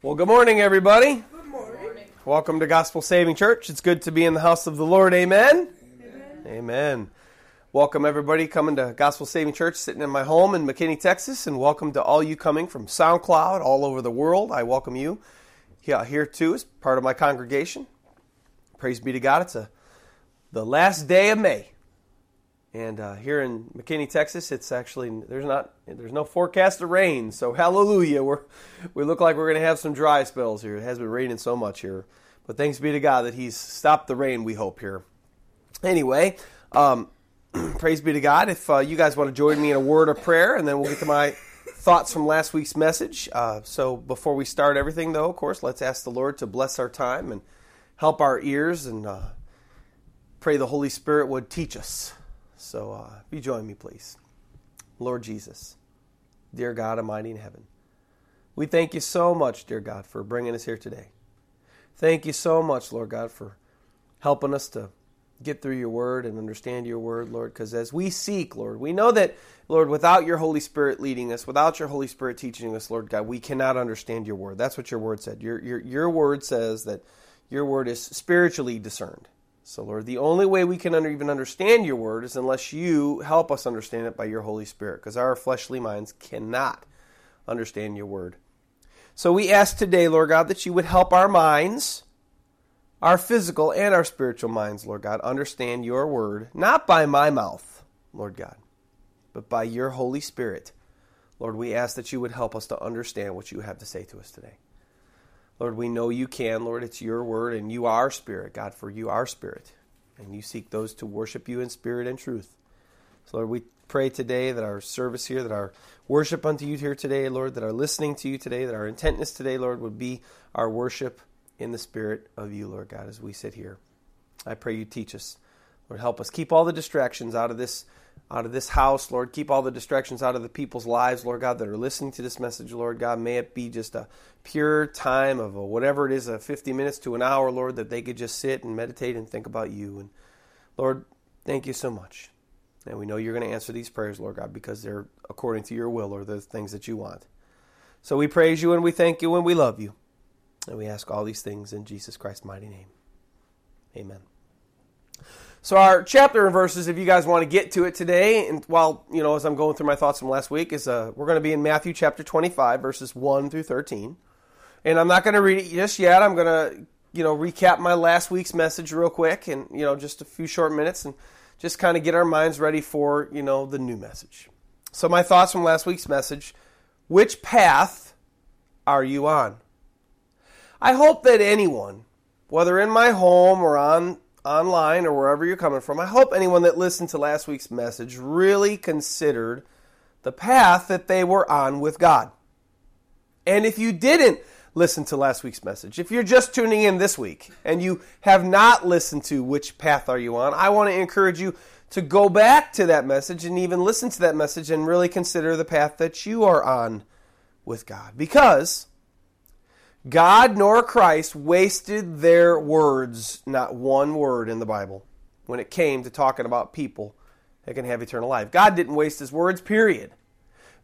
Well, good morning, everybody. Good morning. Welcome to Gospel Saving Church. It's good to be in the house of the Lord. Amen. Amen. Amen. Welcome, everybody, coming to Gospel Saving Church, sitting in my home in McKinney, Texas, and welcome to all you coming from SoundCloud all over the world. I welcome you yeah, here too as part of my congregation. Praise be to God. It's a, the last day of May. And uh, here in McKinney, Texas, it's actually there's not there's no forecast of rain, so hallelujah. We're we look like we're going to have some dry spells here. It has been raining so much here, but thanks be to God that He's stopped the rain. We hope here. Anyway, um, praise be to God. If uh, you guys want to join me in a word of prayer, and then we'll get to my thoughts from last week's message. Uh, so before we start everything, though, of course, let's ask the Lord to bless our time and help our ears, and uh, pray the Holy Spirit would teach us. So, uh, if join me, please. Lord Jesus, dear God Almighty in heaven, we thank you so much, dear God, for bringing us here today. Thank you so much, Lord God, for helping us to get through your word and understand your word, Lord, because as we seek, Lord, we know that, Lord, without your Holy Spirit leading us, without your Holy Spirit teaching us, Lord God, we cannot understand your word. That's what your word said. Your, your, your word says that your word is spiritually discerned. So, Lord, the only way we can under, even understand your word is unless you help us understand it by your Holy Spirit, because our fleshly minds cannot understand your word. So we ask today, Lord God, that you would help our minds, our physical and our spiritual minds, Lord God, understand your word, not by my mouth, Lord God, but by your Holy Spirit. Lord, we ask that you would help us to understand what you have to say to us today. Lord, we know you can. Lord, it's your word, and you are spirit, God, for you are spirit. And you seek those to worship you in spirit and truth. So, Lord, we pray today that our service here, that our worship unto you here today, Lord, that our listening to you today, that our intentness today, Lord, would be our worship in the spirit of you, Lord God, as we sit here. I pray you teach us. Lord, help us keep all the distractions out of this out of this house, Lord. Keep all the distractions out of the people's lives, Lord God, that are listening to this message, Lord God. May it be just a pure time of a, whatever it is, a 50 minutes to an hour, Lord, that they could just sit and meditate and think about you. And Lord, thank you so much. And we know you're going to answer these prayers, Lord God, because they're according to your will or the things that you want. So we praise you and we thank you and we love you. And we ask all these things in Jesus Christ's mighty name. Amen. So our chapter and verses, if you guys want to get to it today, and while you know as I'm going through my thoughts from last week, is uh, we're going to be in Matthew chapter 25, verses 1 through 13, and I'm not going to read it just yet. I'm going to you know recap my last week's message real quick, and you know just a few short minutes, and just kind of get our minds ready for you know the new message. So my thoughts from last week's message: Which path are you on? I hope that anyone, whether in my home or on online or wherever you're coming from, I hope anyone that listened to last week's message really considered the path that they were on with God. And if you didn't listen to last week's message, if you're just tuning in this week and you have not listened to which path are you on, I want to encourage you to go back to that message and even listen to that message and really consider the path that you are on with God. Because God nor Christ wasted their words, not one word in the Bible, when it came to talking about people that can have eternal life. God didn't waste his words, period.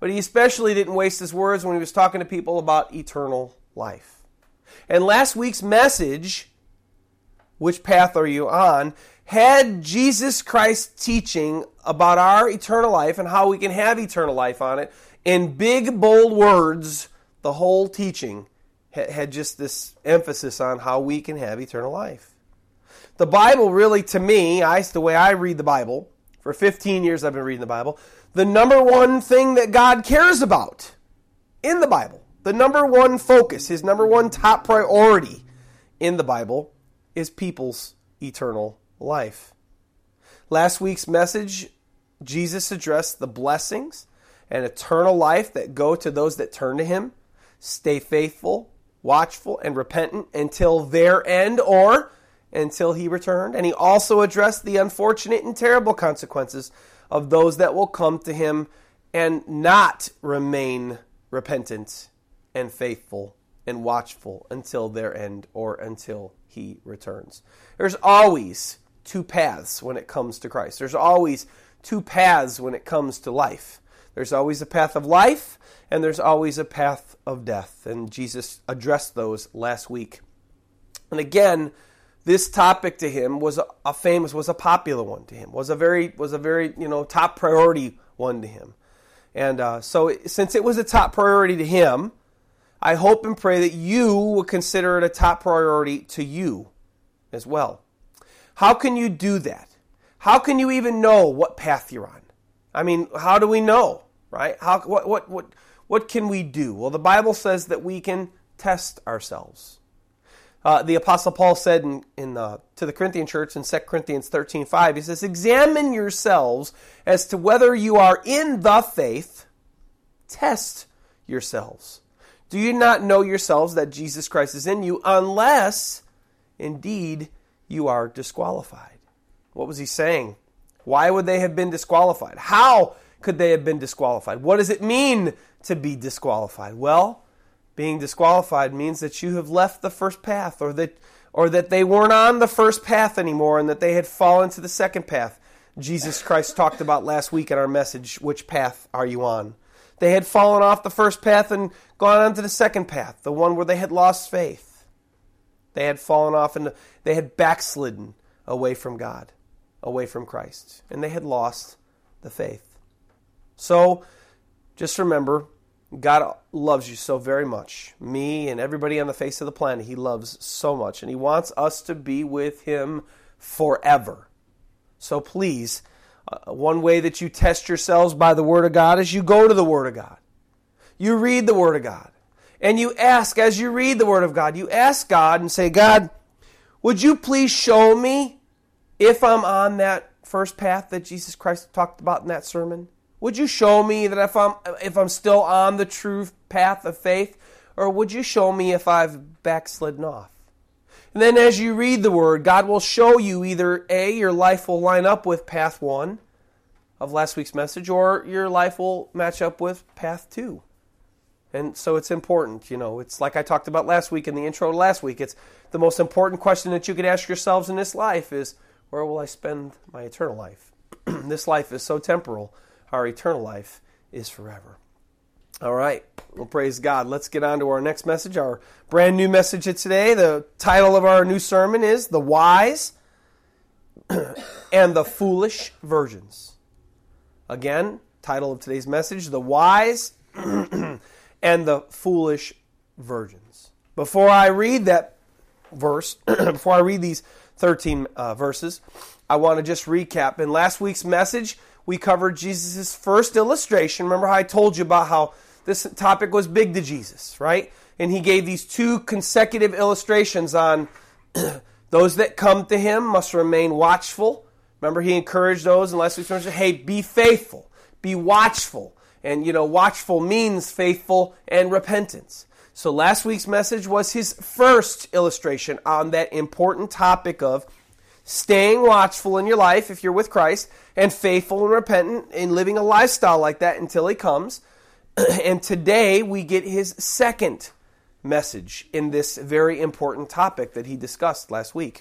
But he especially didn't waste his words when he was talking to people about eternal life. And last week's message, Which Path Are You On? had Jesus Christ teaching about our eternal life and how we can have eternal life on it in big, bold words, the whole teaching had just this emphasis on how we can have eternal life. The Bible really, to me, I, the way I read the Bible, for 15 years I've been reading the Bible, the number one thing that God cares about in the Bible, the number one focus, his number one top priority in the Bible is people's eternal life. Last week's message, Jesus addressed the blessings and eternal life that go to those that turn to him, stay faithful, watchful, and repentant until their end or until he returned. And he also addressed the unfortunate and terrible consequences of those that will come to him and not remain repentant and faithful and watchful until their end or until he returns. There's always two paths when it comes to Christ. There's always two paths when it comes to life. There's always a path of life, and there's always a path of death. And Jesus addressed those last week. And again, this topic to him was a, famous, was a popular one to him, was a very, was a very, you know, top priority one to him. And uh, so, since it was a top priority to him, I hope and pray that you will consider it a top priority to you as well. How can you do that? How can you even know what path you're on? I mean, how do we know, right? How, what, what, what, what can we do? Well, the Bible says that we can test ourselves. Uh, the Apostle Paul said in, in uh, to the Corinthian church in 2 Corinthians 13 5, he says, Examine yourselves as to whether you are in the faith. Test yourselves. Do you not know yourselves that Jesus Christ is in you unless indeed you are disqualified? What was he saying? Why would they have been disqualified? How could they have been disqualified? What does it mean to be disqualified? Well, being disqualified means that you have left the first path or that or that they weren't on the first path anymore and that they had fallen to the second path. Jesus Christ talked about last week in our message, which path are you on? They had fallen off the first path and gone on to the second path, the one where they had lost faith. They had fallen off and they had backslidden away from God, away from Christ, and they had lost the faith. So just remember God loves you so very much. Me and everybody on the face of the planet, He loves so much. And He wants us to be with Him forever. So please, uh, one way that you test yourselves by the Word of God is you go to the Word of God. You read the Word of God. And you ask, as you read the Word of God, you ask God and say, God, would you please show me if I'm on that first path that Jesus Christ talked about in that sermon? Would you show me that if I'm if I'm still on the true path of faith, or would you show me if I've backslidden off? And then as you read the word, God will show you either A, your life will line up with path one of last week's message, or your life will match up with path two. And so it's important, you know, it's like I talked about last week in the intro last week. It's the most important question that you could ask yourselves in this life is where will I spend my eternal life? this life is so temporal our eternal life is forever. All right. Well, praise God. Let's get on to our next message, our brand new message of today. The title of our new sermon is The Wise and the Foolish Virgins. Again, title of today's message The Wise and the Foolish Virgins. Before I read that verse, before I read these 13 uh, verses, I want to just recap. In last week's message, we covered Jesus' first illustration. Remember how I told you about how this topic was big to Jesus, right? And he gave these two consecutive illustrations on those that come to him must remain watchful. Remember, he encouraged those in last week's message, hey, be faithful, be watchful. And, you know, watchful means faithful and repentance. So last week's message was his first illustration on that important topic of staying watchful in your life if you're with Christ, and faithful and repentant in living a lifestyle like that until He comes. and today we get His second message in this very important topic that He discussed last week.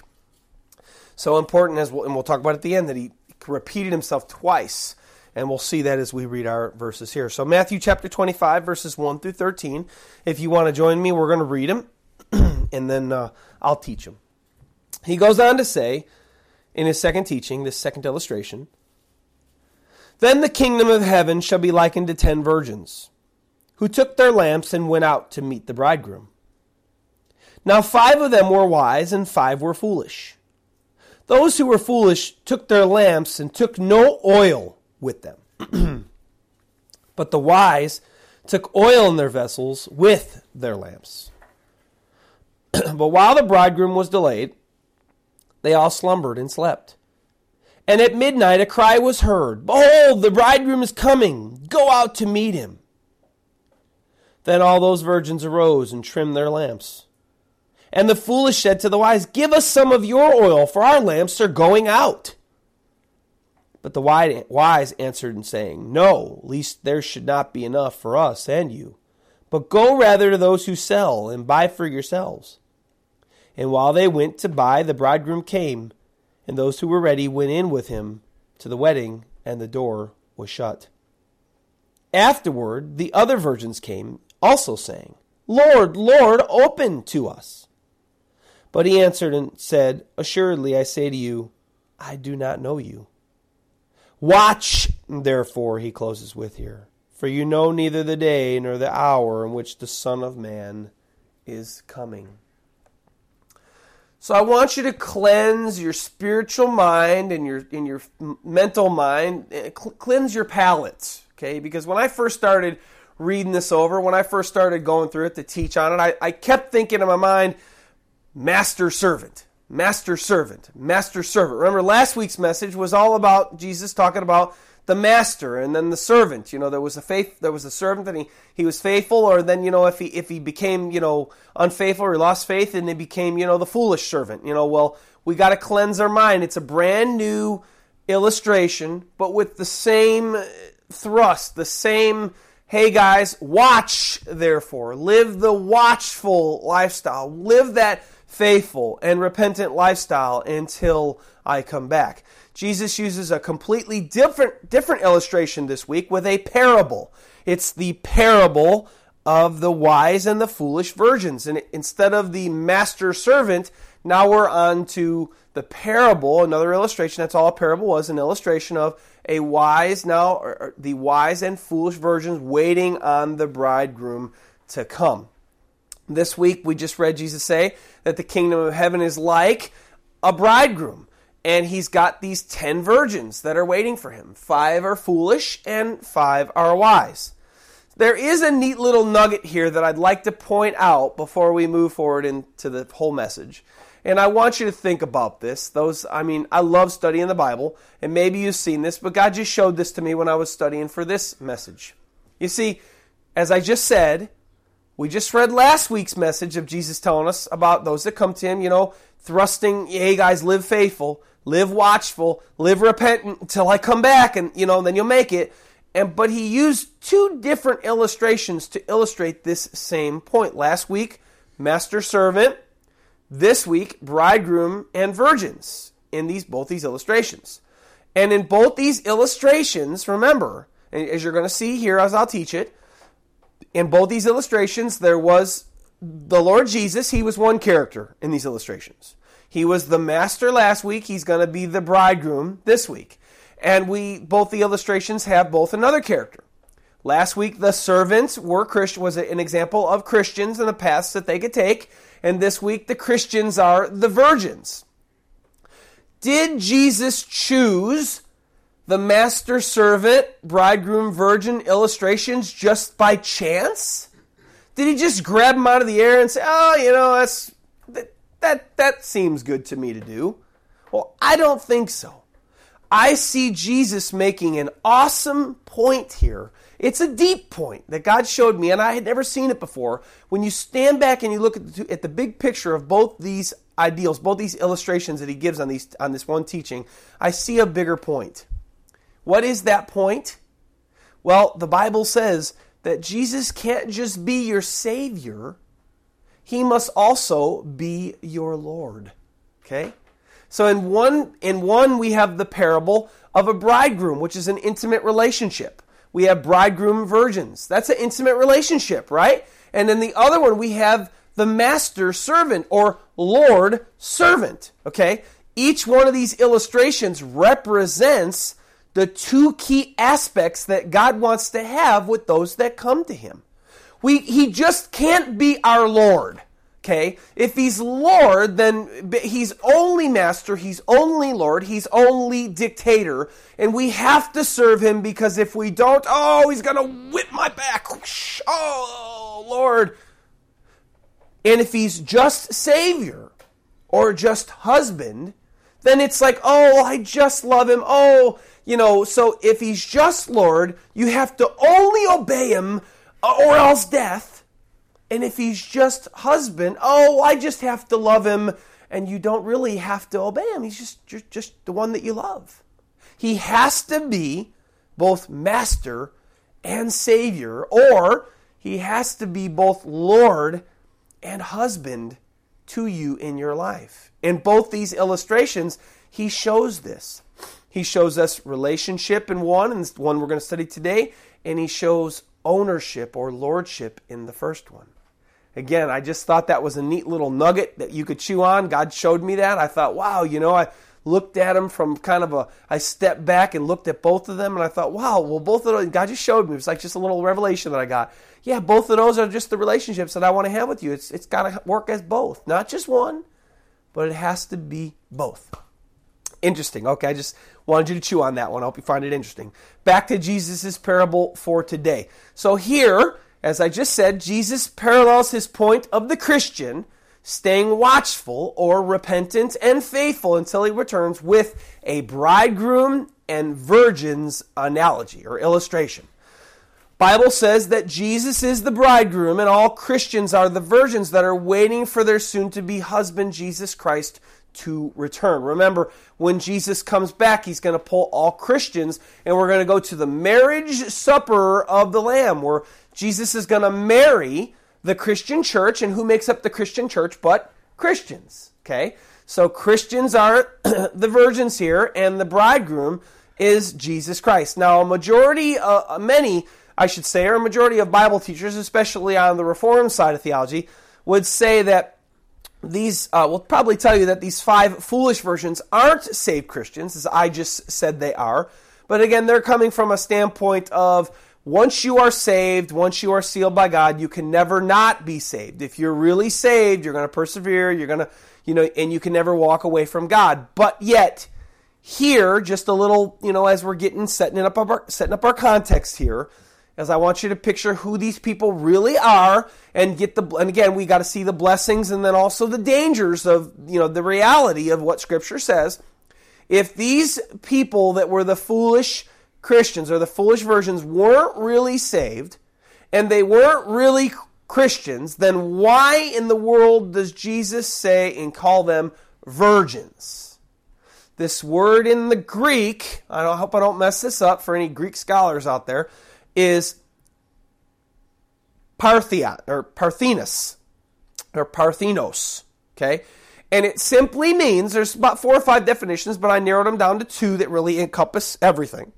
So important as we'll, and we'll talk about at the end that He repeated Himself twice. And we'll see that as we read our verses here. So, Matthew chapter 25, verses 1 through 13. If you want to join me, we're going to read them, and then uh, I'll teach them. He goes on to say in his second teaching, this second illustration, Then the kingdom of heaven shall be likened to ten virgins, who took their lamps and went out to meet the bridegroom. Now five of them were wise, and five were foolish. Those who were foolish took their lamps and took no oil with them. but the wise took oil in their vessels with their lamps. but while the bridegroom was delayed, they all slumbered and slept. And at midnight a cry was heard Behold, the bridegroom is coming! Go out to meet him! Then all those virgins arose and trimmed their lamps. And the foolish said to the wise, Give us some of your oil, for our lamps are going out. But the wise answered and saying, No, lest there should not be enough for us and you. But go rather to those who sell and buy for yourselves. And while they went to buy, the bridegroom came, and those who were ready went in with him to the wedding, and the door was shut. Afterward, the other virgins came, also saying, Lord, Lord, open to us. But he answered and said, Assuredly, I say to you, I do not know you. Watch, therefore, he closes with here, for you know neither the day nor the hour in which the Son of Man is coming. So I want you to cleanse your spiritual mind and your in your mental mind, eh, cleanse your palate, okay? Because when I first started reading this over, when I first started going through it to teach on it, I, I kept thinking in my mind, master servant, master servant, master servant. Remember, last week's message was all about Jesus talking about the master and then the servant. You know, there was a faith, there was a servant and he, he was faithful, or then, you know, if he if he became, you know, unfaithful or he lost faith and he became, you know, the foolish servant. You know, well, we got to cleanse our mind. It's a brand new illustration, but with the same thrust, the same hey guys, watch therefore. Live the watchful lifestyle. Live that faithful and repentant lifestyle until I come back. Jesus uses a completely different different illustration this week with a parable. It's the parable of the wise and the foolish virgins. And instead of the master servant, now we're on to the parable, another illustration. That's all a parable was, an illustration of a wise now the wise and foolish virgins waiting on the bridegroom to come. This week we just read Jesus say that the kingdom of heaven is like a bridegroom and he's got these 10 virgins that are waiting for him. Five are foolish and five are wise. There is a neat little nugget here that I'd like to point out before we move forward into the whole message. And I want you to think about this. Those I mean, I love studying the Bible, and maybe you've seen this, but God just showed this to me when I was studying for this message. You see, as I just said, we just read last week's message of Jesus telling us about those that come to him, you know, thrusting, hey guys, live faithful live watchful, live repentant until I come back, and you know, then you'll make it. And but he used two different illustrations to illustrate this same point. Last week, master servant. This week, bridegroom and virgins in these both these illustrations. And in both these illustrations, remember, as you're going to see here as I'll teach it, in both these illustrations, there was the Lord Jesus. He was one character in these illustrations. He was the master last week. He's going to be the bridegroom this week. And we both the illustrations have both another character. Last week the servants were Christian was an example of Christians and the paths that they could take, and this week the Christians are the virgins. Did Jesus choose the master servant, bridegroom, virgin illustrations just by chance? Did he just grab them out of the air and say, "Oh, you know, that's that, that seems good to me to do. Well, I don't think so. I see Jesus making an awesome point here. It's a deep point that God showed me, and I had never seen it before. When you stand back and you look at the, at the big picture of both these ideals, both these illustrations that he gives on these on this one teaching, I see a bigger point. What is that point? Well, the Bible says that Jesus can't just be your savior, he must also be your Lord. Okay? So in one in one we have the parable of a bridegroom, which is an intimate relationship. We have bridegroom virgins. That's an intimate relationship, right? And then the other one we have the master servant or Lord servant. Okay? Each one of these illustrations represents the two key aspects that God wants to have with those that come to him. We, he just can't be our Lord. Okay? If he's Lord, then he's only master, he's only Lord, he's only dictator, and we have to serve him because if we don't, oh, he's going to whip my back. Oh, Lord. And if he's just Savior or just husband, then it's like, oh, I just love him. Oh, you know, so if he's just Lord, you have to only obey him uh, or else death. And if he's just husband, oh, I just have to love him. And you don't really have to obey him. He's just, just, just the one that you love. He has to be both master and savior, or he has to be both Lord and husband to you in your life. In both these illustrations, he shows this. He shows us relationship in one, and one we're going to study today, and he shows ownership or lordship in the first one. Again, I just thought that was a neat little nugget that you could chew on. God showed me that. I thought, wow, you know, I looked at them from kind of a, I stepped back and looked at both of them and I thought, wow, well, both of those, God just showed me. It was like just a little revelation that I got. Yeah, both of those are just the relationships that I want to have with you. It's, it's got to work as both, not just one, but it has to be both. Interesting. Okay, I just wanted you to chew on that one. I hope you find it interesting. Back to Jesus' parable for today. So here, as I just said, Jesus parallels his point of the Christian staying watchful or repentant and faithful until he returns with a bridegroom and virgins analogy or illustration. Bible says that Jesus is the bridegroom and all Christians are the virgins that are waiting for their soon to be husband Jesus Christ to return. Remember, when Jesus comes back, he's going to pull all Christians and we're going to go to the marriage supper of the lamb where Jesus is going to marry the Christian church. And who makes up the Christian church but Christians? Okay? So Christians are the virgins here, and the bridegroom is Jesus Christ. Now, a majority, uh, many, I should say, or a majority of Bible teachers, especially on the Reformed side of theology, would say that these uh, will probably tell you that these five foolish versions aren't saved Christians, as I just said they are. But again, they're coming from a standpoint of once you are saved, once you are sealed by God, you can never not be saved. If you're really saved, you're going to persevere, you're going to, you know, and you can never walk away from God. But yet, here, just a little, you know, as we're getting setting up our setting up our context here, as I want you to picture who these people really are and get the and again, we got to see the blessings and then also the dangers of, you know, the reality of what scripture says. If these people that were the foolish Christians or the foolish versions weren't really saved and they weren't really Christians, then why in the world does Jesus say and call them virgins? This word in the Greek, I hope I don't mess this up for any Greek scholars out there, is parthia or parthenos or parthenos. Okay? And it simply means there's about four or five definitions, but I narrowed them down to two that really encompass everything.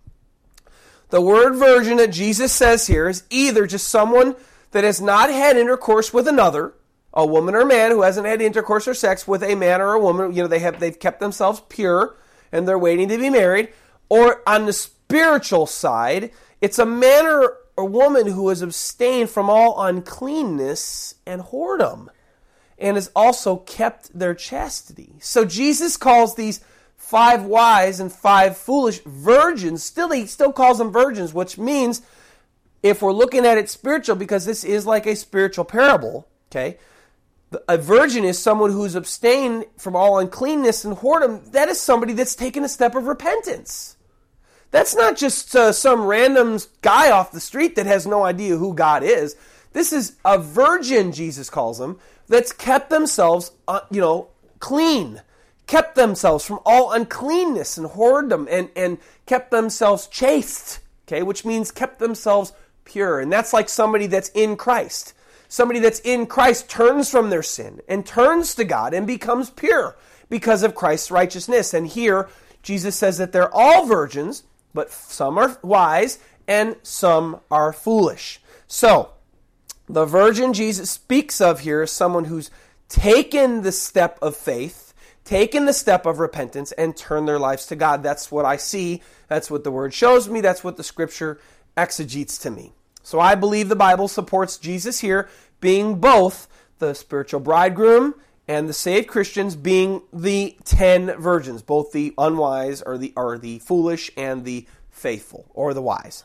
The word virgin that Jesus says here is either just someone that has not had intercourse with another, a woman or man who hasn't had intercourse or sex with a man or a woman, you know, they have they've kept themselves pure and they're waiting to be married, or on the spiritual side, it's a man or a woman who has abstained from all uncleanness and whoredom and has also kept their chastity. So Jesus calls these five wise and five foolish virgins. Still, he still calls them virgins, which means if we're looking at it spiritual, because this is like a spiritual parable, okay? A virgin is someone who's abstained from all uncleanness and whoredom. That is somebody that's taken a step of repentance. That's not just uh, some random guy off the street that has no idea who God is. This is a virgin, Jesus calls them, that's kept themselves, uh, you know, clean kept themselves from all uncleanness and whoredom and, and kept themselves chaste, okay, which means kept themselves pure. And that's like somebody that's in Christ. Somebody that's in Christ turns from their sin and turns to God and becomes pure because of Christ's righteousness. And here, Jesus says that they're all virgins, but some are wise and some are foolish. So, the virgin Jesus speaks of here is someone who's taken the step of faith taken the step of repentance and turn their lives to God. That's what I see. That's what the word shows me. That's what the scripture exegetes to me. So I believe the Bible supports Jesus here being both the spiritual bridegroom and the saved Christians being the 10 virgins, both the unwise or the or the foolish and the faithful or the wise.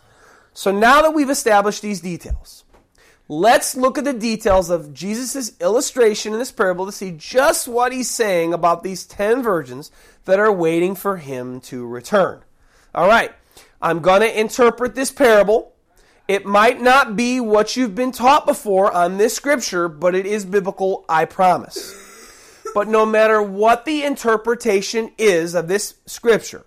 So now that we've established these details, Let's look at the details of Jesus' illustration in this parable to see just what he's saying about these 10 virgins that are waiting for him to return. All right, I'm going to interpret this parable. It might not be what you've been taught before on this scripture, but it is biblical, I promise. But no matter what the interpretation is of this scripture,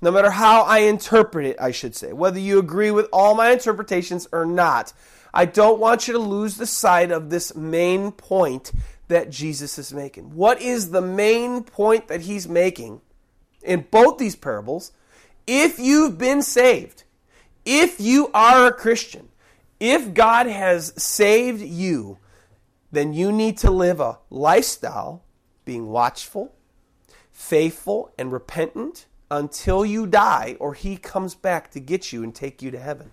no matter how I interpret it, I should say, whether you agree with all my interpretations or not, I don't want you to lose the sight of this main point that Jesus is making. What is the main point that he's making in both these parables? If you've been saved, if you are a Christian, if God has saved you, then you need to live a lifestyle being watchful, faithful, and repentant until you die or he comes back to get you and take you to heaven.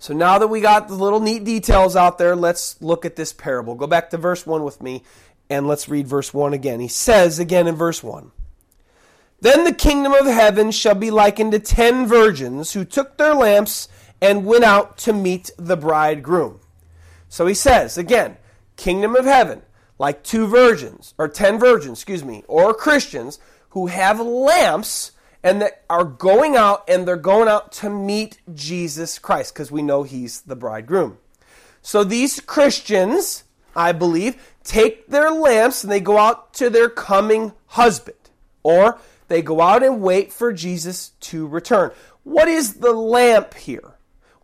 So now that we got the little neat details out there, let's look at this parable. Go back to verse 1 with me and let's read verse 1 again. He says again in verse 1 Then the kingdom of heaven shall be likened to ten virgins who took their lamps and went out to meet the bridegroom. So he says again, kingdom of heaven, like two virgins, or ten virgins, excuse me, or Christians who have lamps and that are going out and they're going out to meet Jesus Christ because we know he's the bridegroom. So these Christians, I believe, take their lamps and they go out to their coming husband or they go out and wait for Jesus to return. What is the lamp here?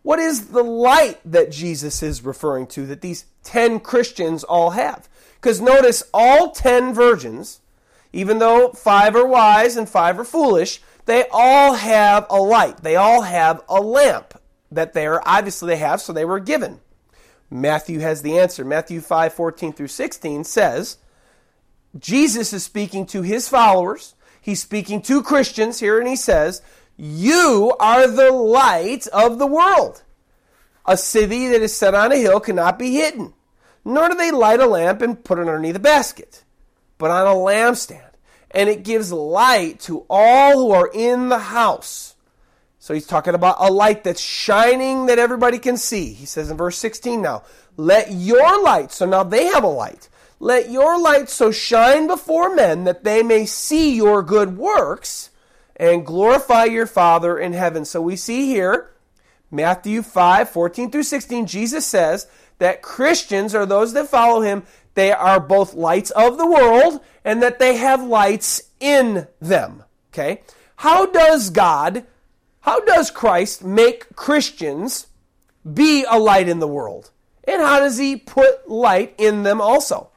What is the light that Jesus is referring to that these 10 Christians all have? Because notice all 10 virgins, even though five are wise and five are foolish, they all have a light. They all have a lamp that they are obviously they have, so they were given. Matthew has the answer. Matthew 5 14 through 16 says, Jesus is speaking to his followers. He's speaking to Christians here, and he says, You are the light of the world. A city that is set on a hill cannot be hidden, nor do they light a lamp and put it underneath a basket, but on a lampstand and it gives light to all who are in the house. So he's talking about a light that's shining that everybody can see. He says in verse 16 now, let your light, so now they have a light, let your light so shine before men that they may see your good works and glorify your Father in heaven. So we see here, Matthew 5 14 through 16, Jesus says that Christians are those that follow him they are both lights of the world and that they have lights in them. Okay? How does God, how does Christ make Christians be a light in the world? And how does he put light in them also?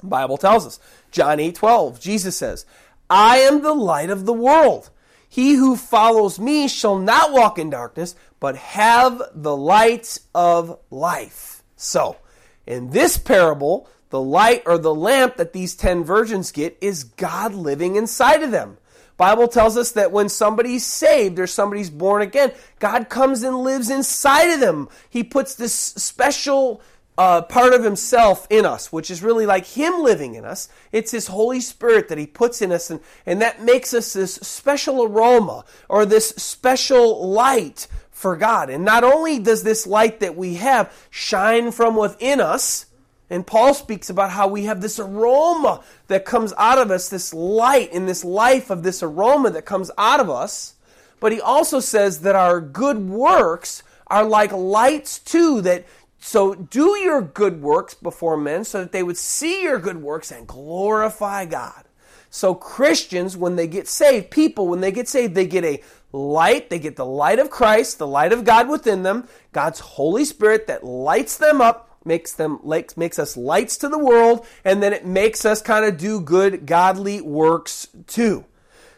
The Bible tells us. John 8 12, Jesus says, I am the light of the world. He who follows me shall not walk in darkness, but have the light of life. So, in this parable, the light or the lamp that these 10 virgins get is God living inside of them. Bible tells us that when somebody's saved or somebody's born again, God comes and lives inside of them. He puts this special uh, part of himself in us, which is really like him living in us. It's his Holy Spirit that he puts in us, and, and that makes us this special aroma or this special light for God. And not only does this light that we have shine from within us, and Paul speaks about how we have this aroma that comes out of us, this light in this life of this aroma that comes out of us. But he also says that our good works are like lights too, that so do your good works before men so that they would see your good works and glorify God. So Christians, when they get saved, people, when they get saved, they get a light, they get the light of Christ, the light of God within them, God's Holy Spirit that lights them up makes them like makes us lights to the world, and then it makes us kind of do good godly works too.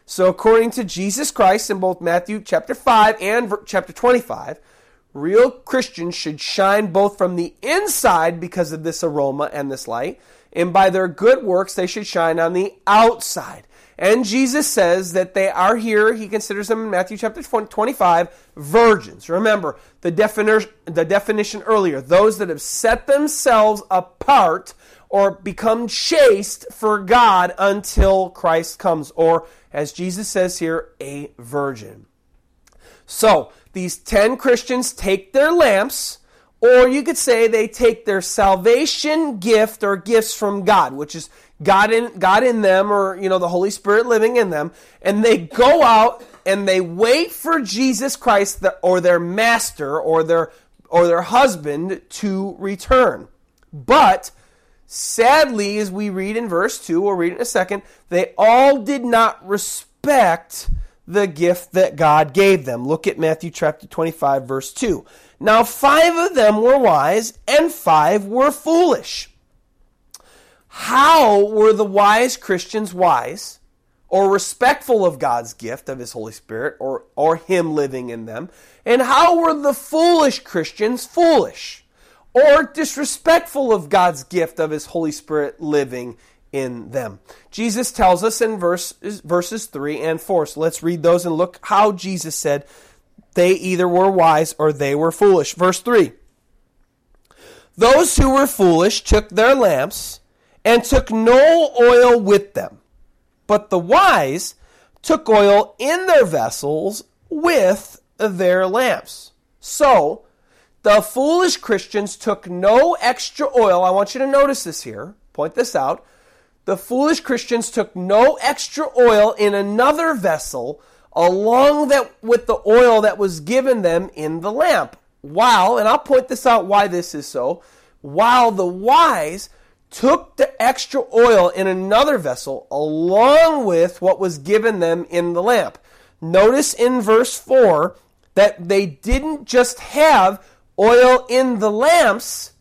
So according to Jesus Christ in both Matthew chapter 5 and chapter 25, real Christians should shine both from the inside because of this aroma and this light, and by their good works they should shine on the outside. And Jesus says that they are here, he considers them in Matthew chapter 25, virgins. Remember the definition, the definition earlier those that have set themselves apart or become chaste for God until Christ comes, or as Jesus says here, a virgin. So, these 10 Christians take their lamps, or you could say they take their salvation gift or gifts from God, which is God in God in them or you know the Holy Spirit living in them and they go out and they wait for Jesus Christ or their master or their or their husband to return. But sadly as we read in verse 2, we'll read in a second, they all did not respect the gift that God gave them. Look at Matthew chapter 25 verse 2. Now 5 of them were wise and 5 were foolish. How were the wise Christians wise? or respectful of God's gift of His Holy Spirit or, or Him living in them? And how were the foolish Christians foolish or disrespectful of God's gift of His Holy Spirit living in them? Jesus tells us in verse, verses 3 and 4. So let's read those and look how Jesus said they either were wise or they were foolish. Verse 3 Those who were foolish took their lamps and took no oil with them but the wise took oil in their vessels with their lamps. So, the foolish Christians took no extra oil. I want you to notice this here. Point this out. The foolish Christians took no extra oil in another vessel along that with the oil that was given them in the lamp. While, and I'll point this out why this is so, while the wise took the extra oil in another vessel along with what was given them in the lamp. Notice in verse 4 that they didn't just have oil in the lamps.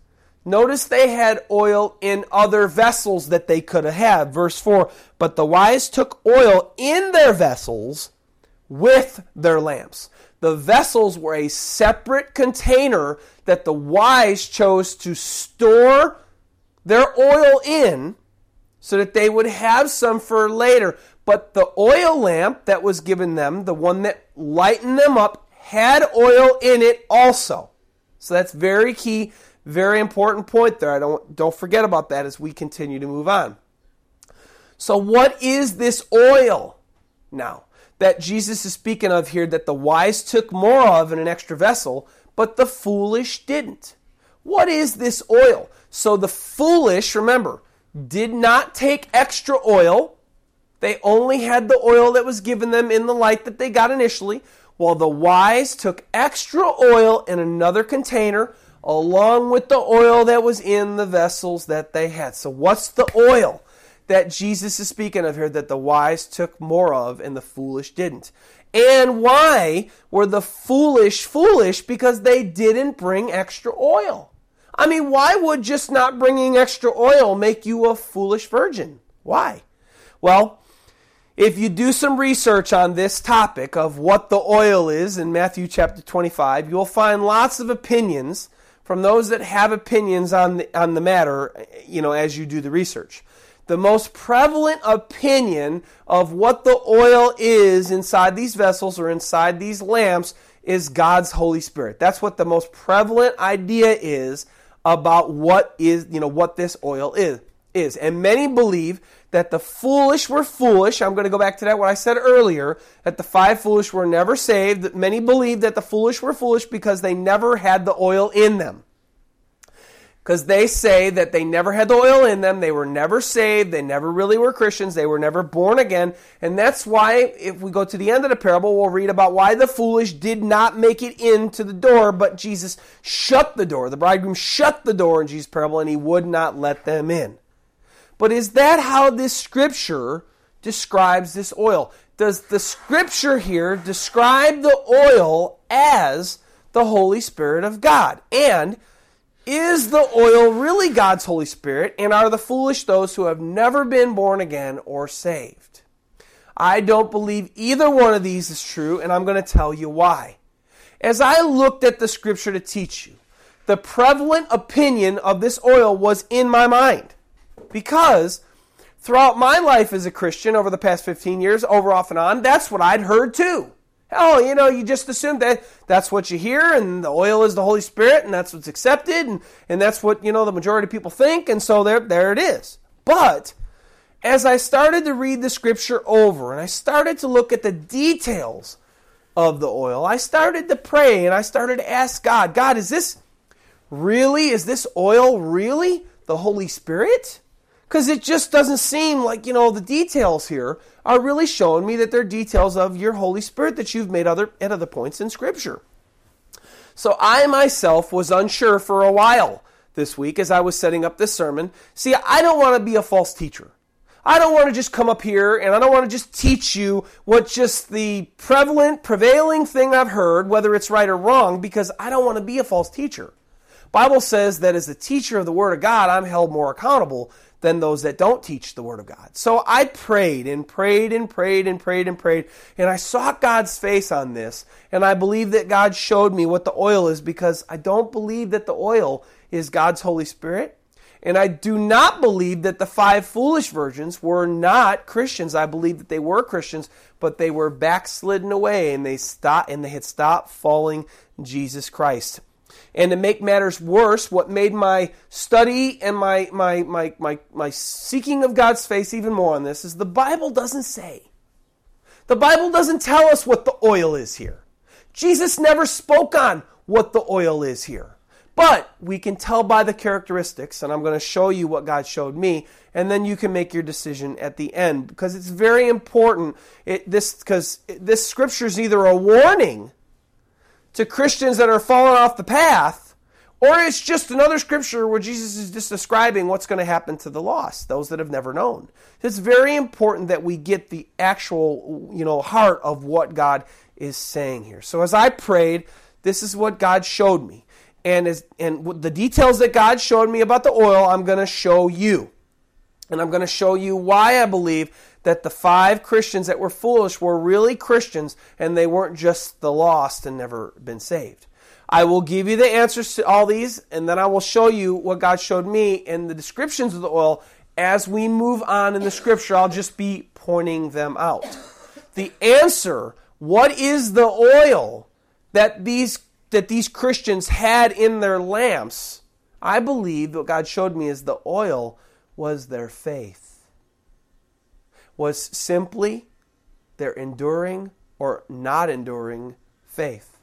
Notice they had oil in other vessels that they could have had. Verse 4 But the wise took oil in their vessels with their lamps. The vessels were a separate container that the wise chose to store their oil in so that they would have some for later. But the oil lamp that was given them, the one that lightened them up, had oil in it also. So that's very key, very important point there. I don't don't forget about that as we continue to move on. So what is this oil now that Jesus is speaking of here that the wise took more of in an extra vessel, but the foolish didn't? What is this oil? So the foolish, remember, did not take extra oil. They only had the oil that was given them in the light that they got initially, while the wise took extra oil in another container along with the oil that was in the vessels that they had. So, what's the oil that Jesus is speaking of here that the wise took more of and the foolish didn't? And why were the foolish foolish? Because they didn't bring extra oil. I mean, why would just not bringing extra oil make you a foolish virgin? Why? Well, if you do some research on this topic of what the oil is in Matthew chapter 25, you'll find lots of opinions from those that have opinions on the, on the matter, you know, as you do the research. The most prevalent opinion of what the oil is inside these vessels or inside these lamps is God's Holy Spirit. That's what the most prevalent idea is about what is, you know, what this oil is. Is. And many believe that the foolish were foolish. I'm going to go back to that what I said earlier that the five foolish were never saved. That Many believe that the foolish were foolish because they never had the oil in them because they say that they never had the oil in them, they were never saved, they never really were Christians, they were never born again. And that's why, if we go to the end of the parable, we'll read about why the foolish did not make it into the door, but Jesus shut the door. The bridegroom shut the door in Jesus' parable, and he would not let them in. But is that how this scripture describes this oil? Does the scripture here describe the oil as the Holy Spirit of God? And is the oil really God's Holy Spirit, and are the foolish those who have never been born again or saved? I don't believe either one of these is true, and I'm going to tell you why. As I looked at the scripture to teach you, the prevalent opinion of this oil was in my mind. Because throughout my life as a Christian over the past 15 years, over off and on, that's what I'd heard too. Oh, you know, you just assume that that's what you hear, and the oil is the Holy Spirit, and that's what's accepted, and, and that's what, you know, the majority of people think, and so there, there it is. But as I started to read the scripture over, and I started to look at the details of the oil, I started to pray, and I started to ask God, God, is this really, is this oil really the Holy Spirit? Because it just doesn't seem like, you know, the details here are really showing me that they're details of your Holy Spirit that you've made other, at other points in Scripture. So I myself was unsure for a while this week as I was setting up this sermon. See, I don't want to be a false teacher. I don't want to just come up here and I don't want to just teach you what just the prevalent, prevailing thing I've heard, whether it's right or wrong, because I don't want to be a false teacher. Bible says that as a teacher of the Word of God, I'm held more accountable than those that don't teach the Word of God. So I prayed and prayed and prayed and prayed and prayed, and I sought God's face on this, and I believe that God showed me what the oil is because I don't believe that the oil is God's Holy Spirit. And I do not believe that the five foolish virgins were not Christians. I believe that they were Christians, but they were backslidden away and they stopped and they had stopped following Jesus Christ. And to make matters worse, what made my study and my, my, my, my, my seeking of God's face even more on this is the Bible doesn't say. The Bible doesn't tell us what the oil is here. Jesus never spoke on what the oil is here. But we can tell by the characteristics, and I'm going to show you what God showed me, and then you can make your decision at the end because it's very important. It, this because this scripture is either a warning to Christians that are falling off the path, or it's just another scripture where Jesus is just describing what's going to happen to the lost, those that have never known. It's very important that we get the actual, you know, heart of what God is saying here. So as I prayed, this is what God showed me. And as and the details that God showed me about the oil, I'm going to show you. And I'm going to show you why I believe that the five Christians that were foolish were really Christians and they weren't just the lost and never been saved. I will give you the answers to all these and then I will show you what God showed me in the descriptions of the oil. As we move on in the scripture, I'll just be pointing them out. The answer, what is the oil that these that these Christians had in their lamps? I believe what God showed me is the oil was their faith was simply their enduring or not enduring faith.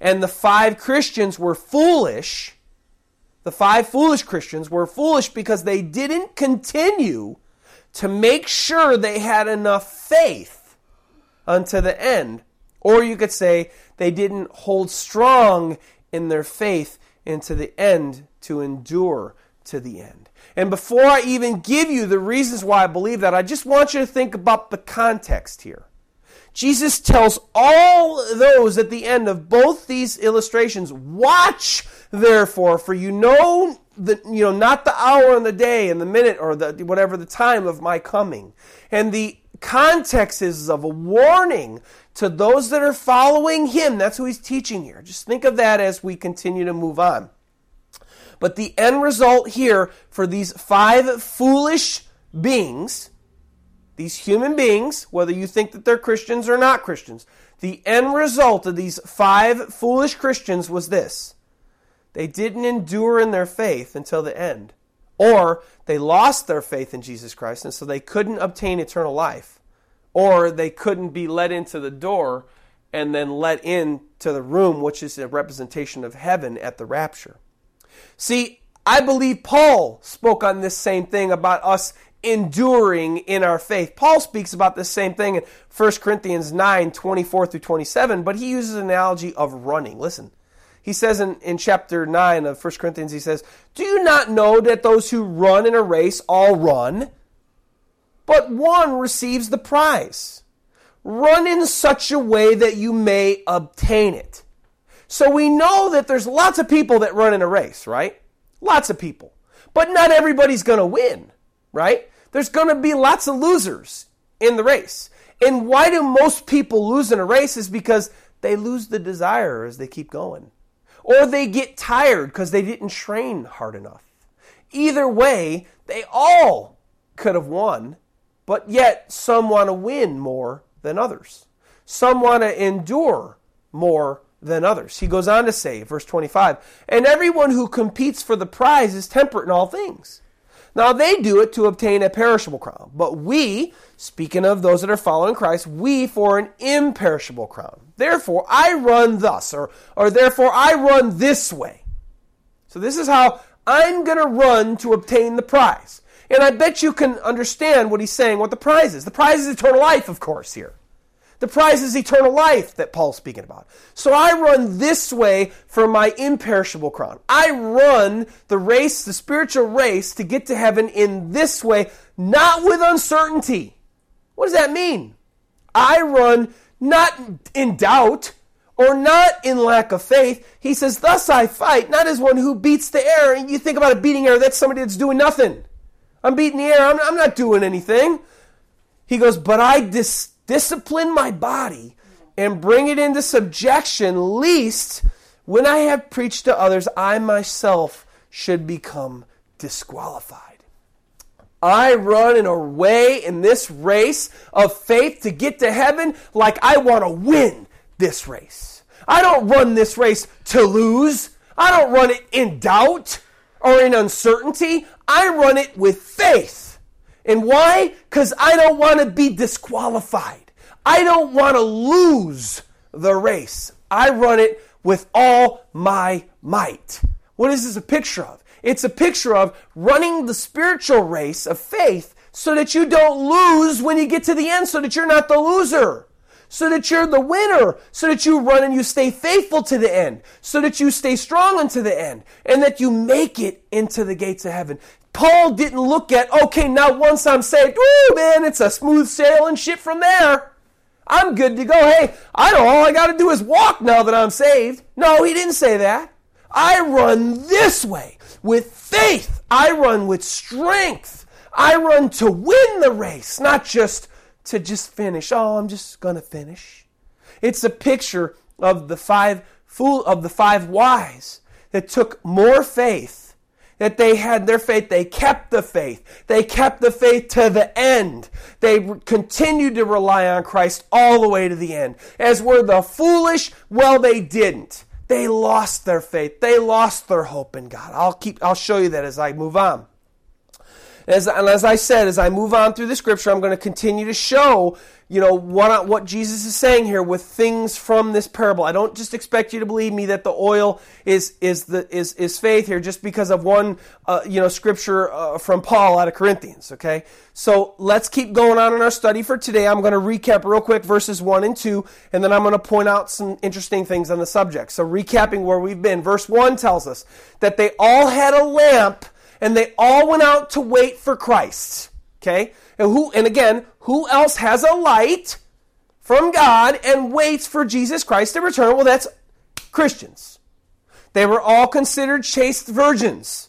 And the five Christians were foolish. The five foolish Christians were foolish because they didn't continue to make sure they had enough faith unto the end. Or you could say they didn't hold strong in their faith into the end to endure to the end. And before I even give you the reasons why I believe that, I just want you to think about the context here. Jesus tells all those at the end of both these illustrations, watch therefore, for you know the you know not the hour and the day and the minute or the whatever the time of my coming. And the context is of a warning to those that are following him. That's who he's teaching here. Just think of that as we continue to move on. But the end result here for these five foolish beings, these human beings, whether you think that they're Christians or not Christians, the end result of these five foolish Christians was this they didn't endure in their faith until the end. Or they lost their faith in Jesus Christ, and so they couldn't obtain eternal life. Or they couldn't be let into the door and then let into the room, which is a representation of heaven at the rapture. See, I believe Paul spoke on this same thing about us enduring in our faith. Paul speaks about the same thing in 1 Corinthians 9 24 through 27, but he uses an analogy of running. Listen. He says in, in chapter 9 of 1 Corinthians, he says, Do you not know that those who run in a race all run, but one receives the prize? Run in such a way that you may obtain it. So we know that there's lots of people that run in a race, right? Lots of people. But not everybody's going to win, right? There's going to be lots of losers in the race. And why do most people lose in a race is because they lose the desire as they keep going. Or they get tired because they didn't train hard enough. Either way, they all could have won, but yet some want to win more than others. Some want to endure more than others. He goes on to say, verse 25, and everyone who competes for the prize is temperate in all things. Now they do it to obtain a perishable crown, but we, speaking of those that are following Christ, we for an imperishable crown. Therefore I run thus, or, or therefore I run this way. So this is how I'm going to run to obtain the prize. And I bet you can understand what he's saying, what the prize is. The prize is eternal life, of course, here. The prize is eternal life that Paul's speaking about. So I run this way for my imperishable crown. I run the race, the spiritual race, to get to heaven in this way, not with uncertainty. What does that mean? I run not in doubt or not in lack of faith. He says, Thus I fight, not as one who beats the air. And you think about a beating air, that's somebody that's doing nothing. I'm beating the air. I'm, I'm not doing anything. He goes, But I dis- discipline my body and bring it into subjection, lest when I have preached to others, I myself should become disqualified. I run in a way in this race of faith to get to heaven like I want to win this race. I don't run this race to lose. I don't run it in doubt or in uncertainty. I run it with faith. And why? Because I don't want to be disqualified. I don't want to lose the race. I run it with all my might. What is this a picture of? It's a picture of running the spiritual race of faith so that you don't lose when you get to the end, so that you're not the loser, so that you're the winner, so that you run and you stay faithful to the end, so that you stay strong unto the end, and that you make it into the gates of heaven. Paul didn't look at, okay, now once I'm saved, woo, man, it's a smooth sailing shit from there. I'm good to go. Hey, I know all I got to do is walk now that I'm saved. No, he didn't say that. I run this way with faith. I run with strength. I run to win the race, not just to just finish. Oh, I'm just going to finish. It's a picture of the five fool of the five wise that took more faith that they had their faith. They kept the faith. They kept the faith to the end. They continued to rely on Christ all the way to the end. As were the foolish, well, they didn't. They lost their faith. They lost their hope in God. I'll keep I'll show you that as I move on. As, and as I said, as I move on through the scripture, I'm going to continue to show, you know, what, what Jesus is saying here with things from this parable. I don't just expect you to believe me that the oil is is the is is faith here just because of one, uh, you know, scripture uh, from Paul out of Corinthians. Okay, so let's keep going on in our study for today. I'm going to recap real quick verses one and two, and then I'm going to point out some interesting things on the subject. So recapping where we've been, verse one tells us that they all had a lamp and they all went out to wait for Christ. Okay? And who and again, who else has a light from God and waits for Jesus Christ to return? Well, that's Christians. They were all considered chaste virgins.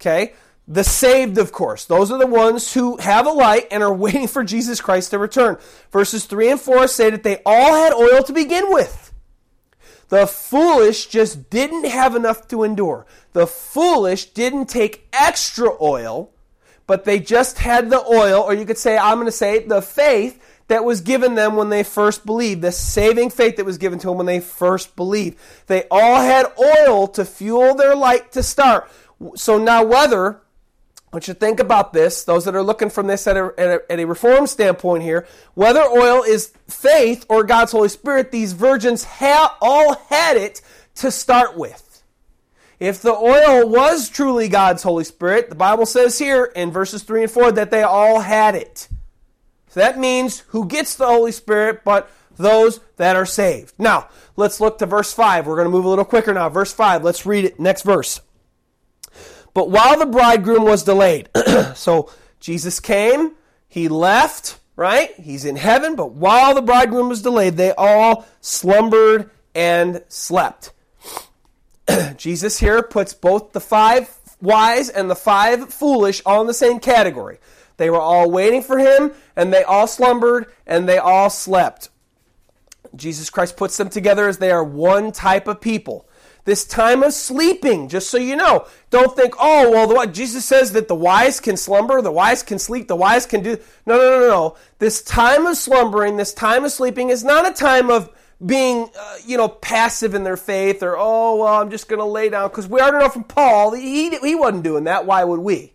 Okay? The saved, of course. Those are the ones who have a light and are waiting for Jesus Christ to return. Verses 3 and 4 say that they all had oil to begin with. The foolish just didn't have enough to endure. The foolish didn't take extra oil, but they just had the oil, or you could say, I'm going to say, the faith that was given them when they first believed, the saving faith that was given to them when they first believed. They all had oil to fuel their light to start. So now, whether want you think about this, those that are looking from this at a, at a, at a reform standpoint here, whether oil is faith or God's Holy Spirit, these virgins ha- all had it to start with. If the oil was truly God's Holy Spirit, the Bible says here in verses 3 and 4 that they all had it. So that means who gets the Holy Spirit, but those that are saved. Now, let's look to verse 5. We're going to move a little quicker now. Verse 5, let's read it. Next verse. But while the bridegroom was delayed, so Jesus came, he left, right? He's in heaven, but while the bridegroom was delayed, they all slumbered and slept. Jesus here puts both the five wise and the five foolish all in the same category. They were all waiting for him, and they all slumbered and they all slept. Jesus Christ puts them together as they are one type of people this time of sleeping, just so you know. Don't think, oh, well, the, Jesus says that the wise can slumber, the wise can sleep, the wise can do. No, no, no, no. This time of slumbering, this time of sleeping is not a time of being, uh, you know, passive in their faith or, oh, well, I'm just going to lay down. Because we already know from Paul, he, he wasn't doing that. Why would we?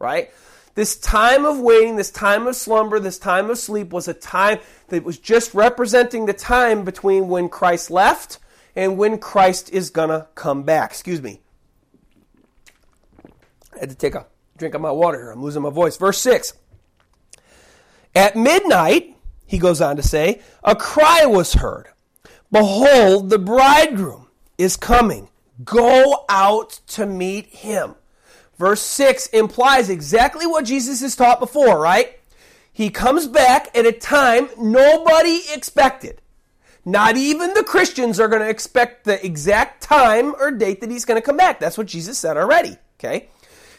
Right? This time of waiting, this time of slumber, this time of sleep was a time that was just representing the time between when Christ left and when Christ is going to come back. Excuse me. I had to take a drink of my water here. I'm losing my voice. Verse 6. At midnight, he goes on to say, a cry was heard Behold, the bridegroom is coming. Go out to meet him. Verse 6 implies exactly what Jesus has taught before, right? He comes back at a time nobody expected. Not even the Christians are going to expect the exact time or date that he's going to come back. That's what Jesus said already. Okay?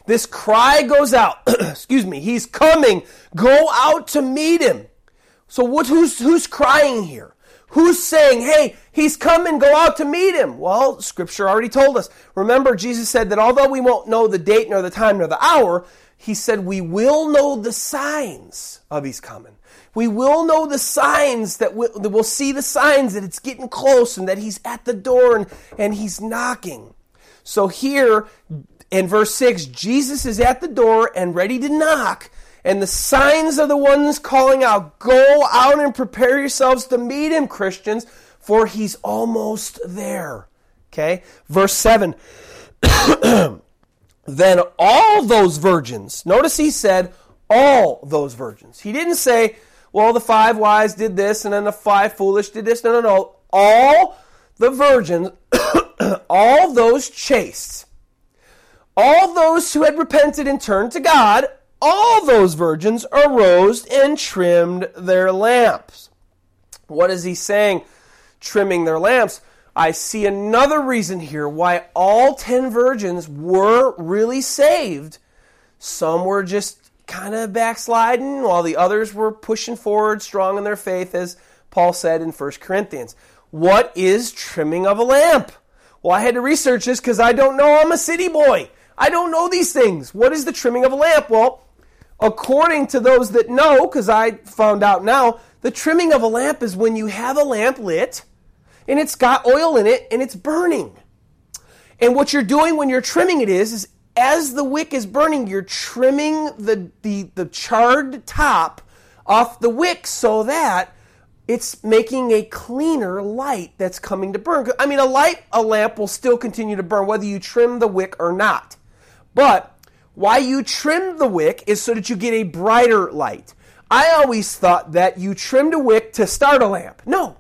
This cry goes out. Excuse me. He's coming. Go out to meet him. So what, who's, who's crying here? Who's saying, hey, he's coming, go out to meet him? Well, scripture already told us. Remember, Jesus said that although we won't know the date nor the time nor the hour, he said we will know the signs of he's coming. We will know the signs that we'll, that we'll see the signs that it's getting close and that he's at the door and, and he's knocking. So here, in verse 6, Jesus is at the door and ready to knock. And the signs are the ones calling out, Go out and prepare yourselves to meet him, Christians, for he's almost there. Okay? Verse 7. then all those virgins, notice he said, all those virgins. He didn't say, well, the five wise did this and then the five foolish did this. No, no, no. All the virgins, all those chaste, all those who had repented and turned to God, all those virgins arose and trimmed their lamps. What is he saying? Trimming their lamps. I see another reason here why all ten virgins were really saved. Some were just kind of backsliding, while the others were pushing forward, strong in their faith, as Paul said in 1 Corinthians. What is trimming of a lamp? Well, I had to research this because I don't know. I'm a city boy. I don't know these things. What is the trimming of a lamp? Well, according to those that know, because I found out now, the trimming of a lamp is when you have a lamp lit and it's got oil in it and it's burning. And what you're doing when you're trimming it is, is as the wick is burning, you're trimming the, the, the charred top off the wick so that it's making a cleaner light that's coming to burn. I mean, a light, a lamp will still continue to burn whether you trim the wick or not. But why you trim the wick is so that you get a brighter light. I always thought that you trimmed a wick to start a lamp. No.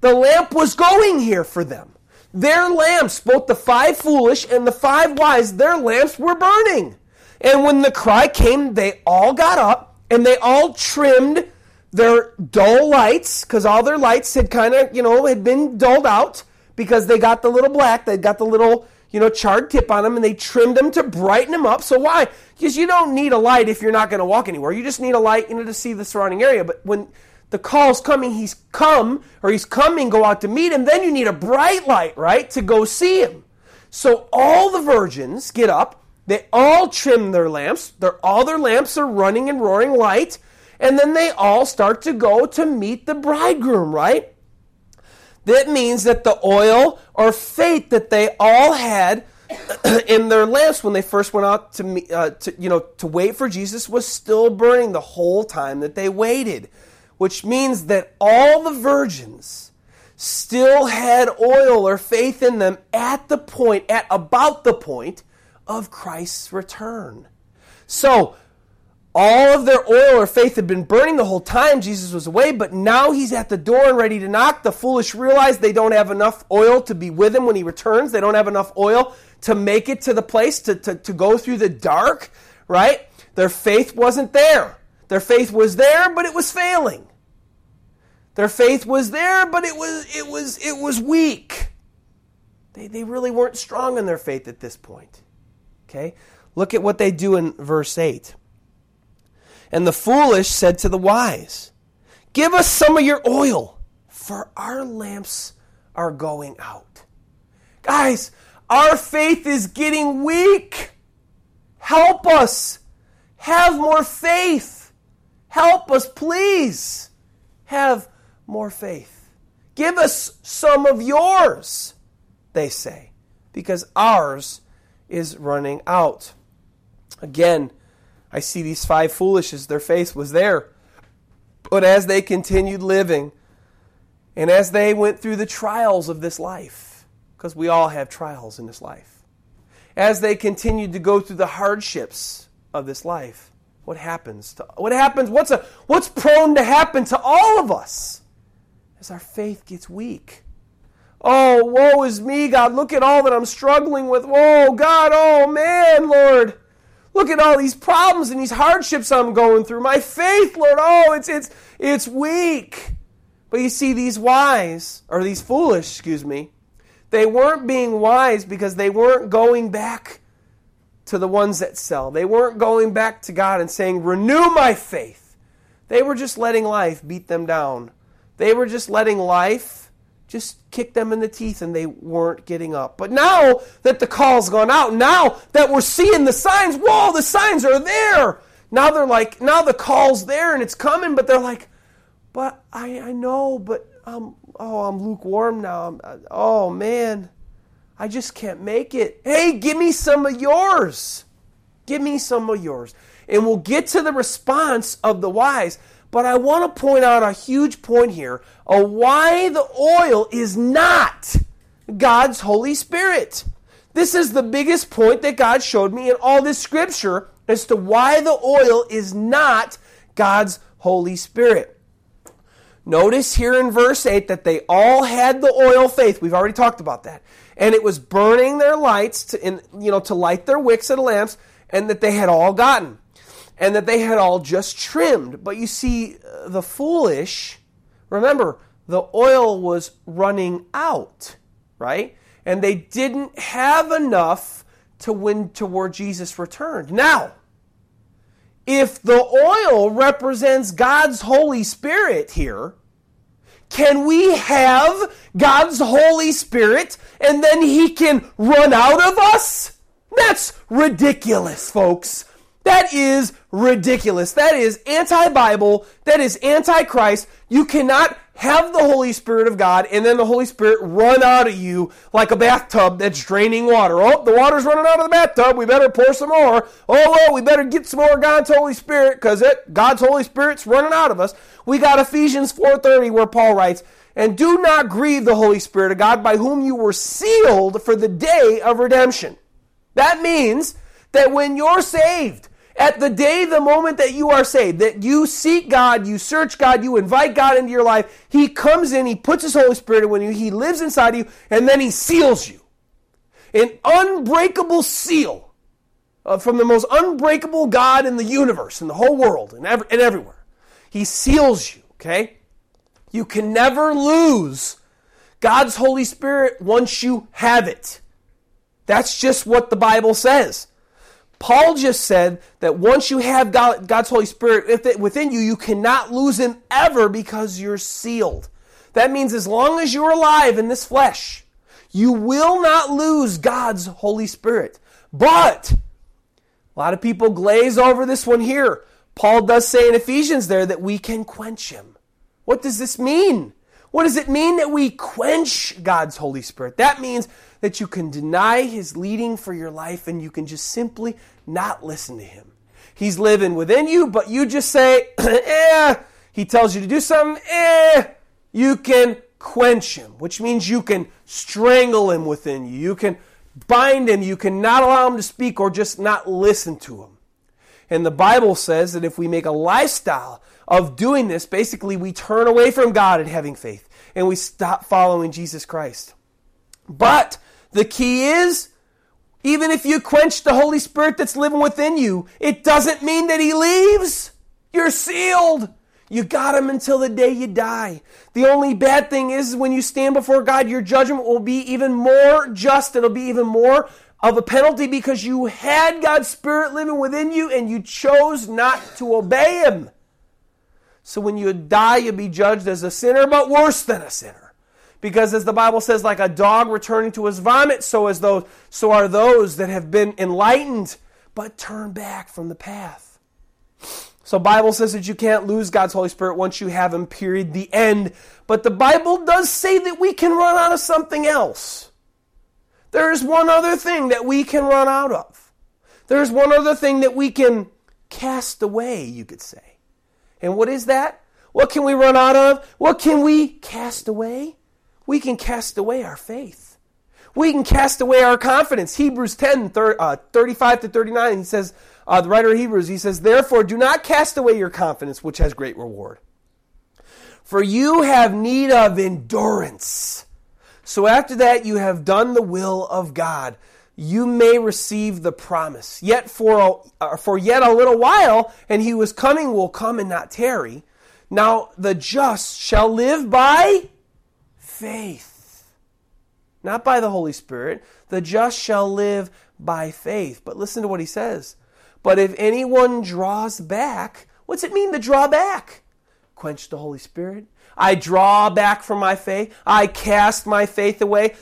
The lamp was going here for them. Their lamps, both the five foolish and the five wise, their lamps were burning. And when the cry came, they all got up and they all trimmed their dull lights, because all their lights had kind of, you know, had been dulled out because they got the little black, they got the little, you know, charred tip on them and they trimmed them to brighten them up. So why? Because you don't need a light if you're not going to walk anywhere. You just need a light, you know, to see the surrounding area. But when the call's coming, he's come, or he's coming, go out to meet him, then you need a bright light, right, to go see him. So all the virgins get up, they all trim their lamps, all their lamps are running and roaring light, and then they all start to go to meet the bridegroom, right? That means that the oil or faith that they all had in their lamps when they first went out to, uh, to, you know, to wait for Jesus was still burning the whole time that they waited, which means that all the virgins still had oil or faith in them at the point, at about the point of Christ's return. So, all of their oil or faith had been burning the whole time Jesus was away, but now he's at the door and ready to knock. The foolish realize they don't have enough oil to be with him when he returns. They don't have enough oil to make it to the place, to, to, to go through the dark, right? Their faith wasn't there. Their faith was there, but it was failing. Their faith was there, but it was it was it was weak. They, they really weren't strong in their faith at this point. Okay? Look at what they do in verse 8. And the foolish said to the wise, Give us some of your oil, for our lamps are going out. Guys, our faith is getting weak. Help us. Have more faith. Help us, please. Have more faith. Give us some of yours, they say, because ours is running out. Again, I see these five foolishes, their faith was there. But as they continued living, and as they went through the trials of this life, because we all have trials in this life, as they continued to go through the hardships of this life, what happens to what happens what's a what's prone to happen to all of us as our faith gets weak oh woe is me god look at all that i'm struggling with oh god oh man lord Look at all these problems and these hardships I'm going through. My faith, Lord, oh, it's it's it's weak. But you see, these wise, or these foolish, excuse me, they weren't being wise because they weren't going back to the ones that sell. They weren't going back to God and saying, Renew my faith. They were just letting life beat them down. They were just letting life just kick them in the teeth and they weren't getting up. But now that the call's gone out, now that we're seeing the signs, whoa, the signs are there. Now they're like, now the call's there and it's coming, but they're like, but I, I know, but I'm, oh, I'm lukewarm now. I'm, uh, oh, man. I just can't make it. Hey, give me some of yours. Give me some of yours. And we'll get to the response of the wise. But I want to point out a huge point here of why the oil is not God's Holy Spirit. This is the biggest point that God showed me in all this scripture as to why the oil is not God's Holy Spirit. Notice here in verse 8 that they all had the oil faith. We've already talked about that. And it was burning their lights to, in, you know, to light their wicks the lamps, and that they had all gotten. And that they had all just trimmed. But you see, uh, the foolish, remember, the oil was running out, right? And they didn't have enough to win toward Jesus' return. Now, if the oil represents God's Holy Spirit here, can we have God's Holy Spirit and then He can run out of us? That's ridiculous, folks. That is ridiculous. That is anti Bible. That is anti Christ. You cannot have the Holy Spirit of God and then the Holy Spirit run out of you like a bathtub that's draining water. Oh, the water's running out of the bathtub. We better pour some more. Oh, well, we better get some more God's Holy Spirit because God's Holy Spirit's running out of us. We got Ephesians 4.30 where Paul writes, And do not grieve the Holy Spirit of God by whom you were sealed for the day of redemption. That means that when you're saved, at the day, the moment that you are saved, that you seek God, you search God, you invite God into your life, He comes in, He puts His Holy Spirit in you, He lives inside of you, and then He seals you. An unbreakable seal uh, from the most unbreakable God in the universe, in the whole world, and, ev- and everywhere. He seals you, okay? You can never lose God's Holy Spirit once you have it. That's just what the Bible says. Paul just said that once you have God's Holy Spirit within you, you cannot lose Him ever because you're sealed. That means as long as you're alive in this flesh, you will not lose God's Holy Spirit. But a lot of people glaze over this one here. Paul does say in Ephesians there that we can quench Him. What does this mean? What does it mean that we quench God's Holy Spirit? That means that you can deny His leading for your life and you can just simply not listen to Him. He's living within you, but you just say, eh. He tells you to do something, eh. You can quench Him, which means you can strangle Him within you. You can bind Him. You can not allow Him to speak or just not listen to Him. And the Bible says that if we make a lifestyle of doing this, basically we turn away from God and having faith and we stop following Jesus Christ. But the key is, even if you quench the Holy Spirit that's living within you, it doesn't mean that He leaves. You're sealed. You got Him until the day you die. The only bad thing is when you stand before God, your judgment will be even more just. It'll be even more of a penalty because you had God's Spirit living within you and you chose not to obey Him. So when you die, you'll be judged as a sinner, but worse than a sinner. Because as the Bible says, like a dog returning to his vomit, so as those, so are those that have been enlightened, but turn back from the path. So Bible says that you can't lose God's Holy Spirit once you have him, period, the end. But the Bible does say that we can run out of something else. There is one other thing that we can run out of. There's one other thing that we can cast away, you could say. And what is that? What can we run out of? What can we cast away? We can cast away our faith. We can cast away our confidence. Hebrews 10, uh, 35 to 39, he says, uh, the writer of Hebrews, he says, Therefore, do not cast away your confidence, which has great reward. For you have need of endurance. So after that, you have done the will of God. You may receive the promise. Yet for, a, uh, for yet a little while, and he was coming will come and not tarry. Now the just shall live by faith. Not by the Holy Spirit. The just shall live by faith. But listen to what he says. But if anyone draws back, what's it mean to draw back? Quench the Holy Spirit. I draw back from my faith. I cast my faith away.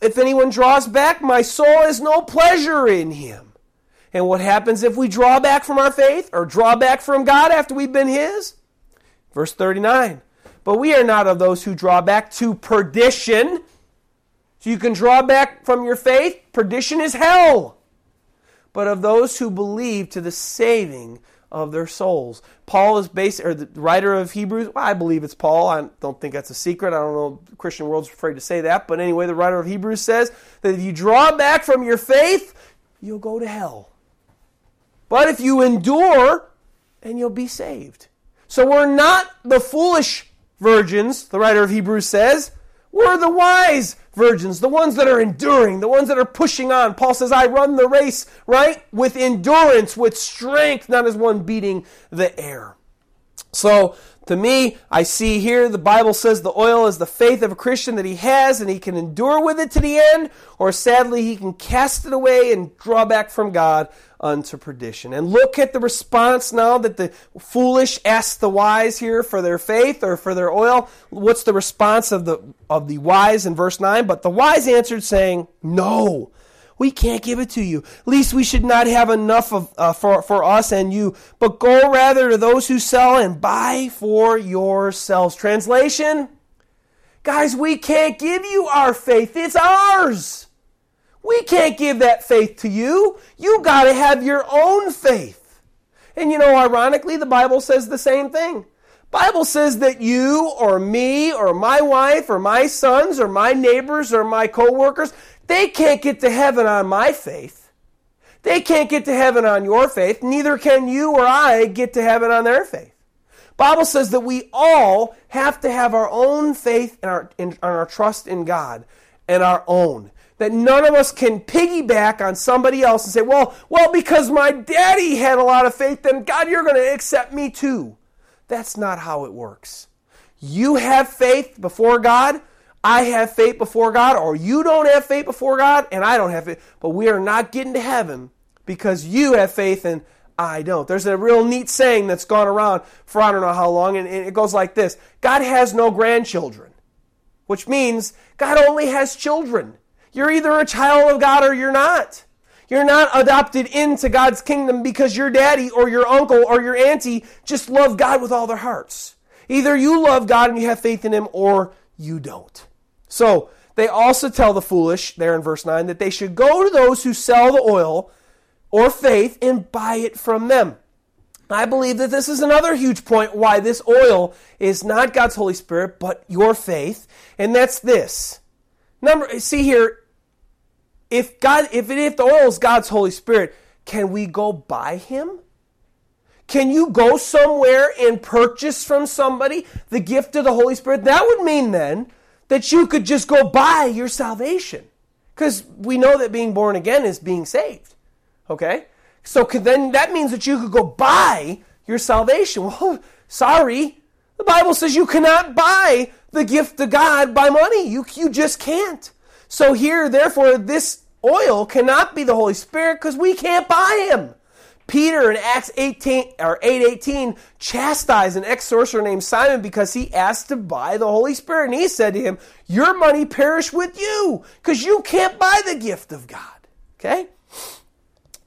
If anyone draws back, my soul has no pleasure in him. And what happens if we draw back from our faith or draw back from God after we've been his? Verse 39. But we are not of those who draw back to perdition. So you can draw back from your faith. Perdition is hell. But of those who believe to the saving of their souls. Paul is based, or the writer of Hebrews, well, I believe it's Paul. I don't think that's a secret. I don't know the Christian world's afraid to say that. But anyway, the writer of Hebrews says that if you draw back from your faith, you'll go to hell. But if you endure, and you'll be saved. So we're not the foolish virgins, the writer of Hebrews says. We're the wise virgins, the ones that are enduring, the ones that are pushing on. Paul says, I run the race, right? With endurance, with strength, not as one beating the air. So, to me, I see here the Bible says the oil is the faith of a Christian that he has and he can endure with it to the end, or sadly, he can cast it away and draw back from God unto perdition. And look at the response now that the foolish ask the wise here for their faith or for their oil. What's the response of the of the wise in verse 9? But the wise answered saying, "No, we can't give it to you. At Least we should not have enough of, uh, for, for us and you, but go rather to those who sell and buy for yourselves. Translation Guys, we can't give you our faith, it's ours. We can't give that faith to you. You got to have your own faith. And you know, ironically, the Bible says the same thing. Bible says that you or me or my wife or my sons or my neighbors or my coworkers, they can't get to heaven on my faith. They can't get to heaven on your faith. Neither can you or I get to heaven on their faith. Bible says that we all have to have our own faith and our, in, our trust in God and our own. That none of us can piggyback on somebody else and say, well, well, because my daddy had a lot of faith, then God, you're going to accept me too. That's not how it works. You have faith before God. I have faith before God, or you don't have faith before God, and I don't have faith. But we are not getting to heaven because you have faith and I don't. There's a real neat saying that's gone around for I don't know how long, and it goes like this God has no grandchildren, which means God only has children. You're either a child of God or you're not. You're not adopted into God's kingdom because your daddy or your uncle or your auntie just love God with all their hearts. Either you love God and you have faith in Him or you don't. So they also tell the foolish, there in verse 9, that they should go to those who sell the oil or faith and buy it from them. I believe that this is another huge point why this oil is not God's Holy Spirit, but your faith, and that's this. Number, see here, if God, if it, if the oil is God's Holy Spirit, can we go buy Him? Can you go somewhere and purchase from somebody the gift of the Holy Spirit? That would mean then that you could just go buy your salvation. Because we know that being born again is being saved. Okay? So then that means that you could go buy your salvation. Well, sorry. The Bible says you cannot buy the gift of God by money. You, you just can't. So here, therefore, this oil cannot be the Holy Spirit because we can't buy him. Peter in Acts 18 or 8:18 chastised an ex-sorcerer named Simon because he asked to buy the Holy Spirit. And he said to him, Your money perish with you, because you can't buy the gift of God. Okay?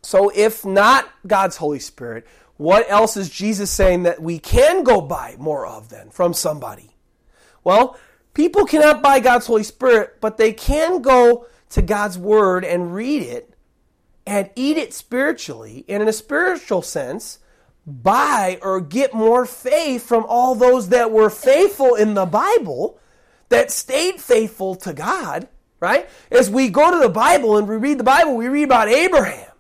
So if not God's Holy Spirit, what else is Jesus saying that we can go buy more of then from somebody? Well, people cannot buy God's Holy Spirit, but they can go to God's Word and read it and eat it spiritually, and in a spiritual sense, buy or get more faith from all those that were faithful in the Bible, that stayed faithful to God, right? As we go to the Bible and we read the Bible, we read about Abraham,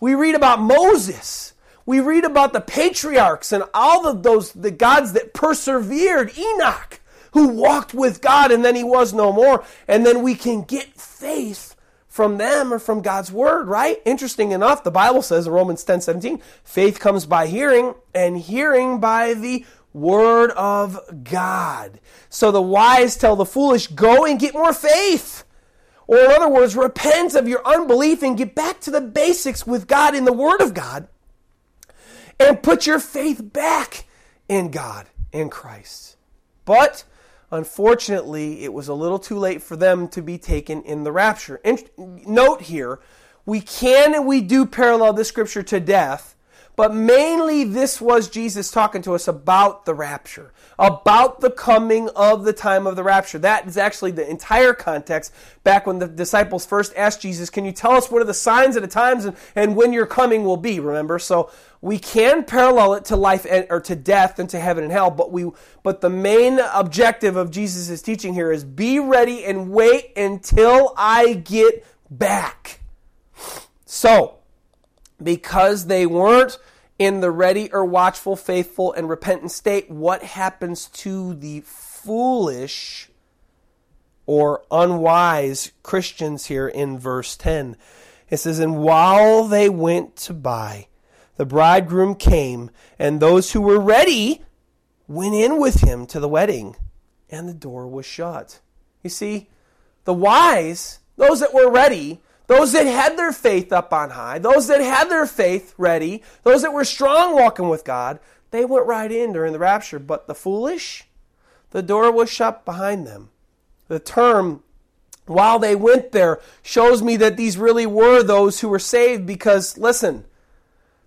we read about Moses, we read about the patriarchs and all of those the gods that persevered, Enoch, who walked with God and then he was no more, and then we can get faith from them or from God's word, right? Interesting enough, the Bible says in Romans 10 17, faith comes by hearing, and hearing by the word of God. So the wise tell the foolish, go and get more faith. Or, in other words, repent of your unbelief and get back to the basics with God in the Word of God and put your faith back in God, in Christ. But unfortunately, it was a little too late for them to be taken in the rapture. And note here, we can and we do parallel this scripture to death but mainly, this was Jesus talking to us about the rapture, about the coming of the time of the rapture. That is actually the entire context back when the disciples first asked Jesus, Can you tell us what are the signs of the times and, and when your coming will be? Remember? So we can parallel it to life and, or to death and to heaven and hell, but we but the main objective of Jesus' teaching here is be ready and wait until I get back. So, because they weren't in the ready or watchful, faithful, and repentant state, what happens to the foolish or unwise Christians here in verse 10? It says, And while they went to buy, the bridegroom came, and those who were ready went in with him to the wedding, and the door was shut. You see, the wise, those that were ready, those that had their faith up on high, those that had their faith ready, those that were strong walking with God, they went right in during the rapture. But the foolish, the door was shut behind them. The term, while they went there, shows me that these really were those who were saved because, listen,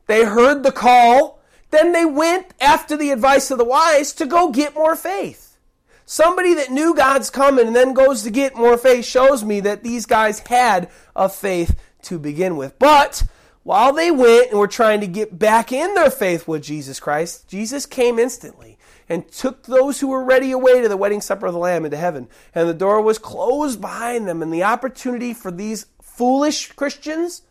they heard the call, then they went after the advice of the wise to go get more faith. Somebody that knew God's coming and then goes to get more faith shows me that these guys had a faith to begin with. But while they went and were trying to get back in their faith with Jesus Christ, Jesus came instantly and took those who were ready away to the wedding supper of the Lamb into heaven. And the door was closed behind them, and the opportunity for these foolish Christians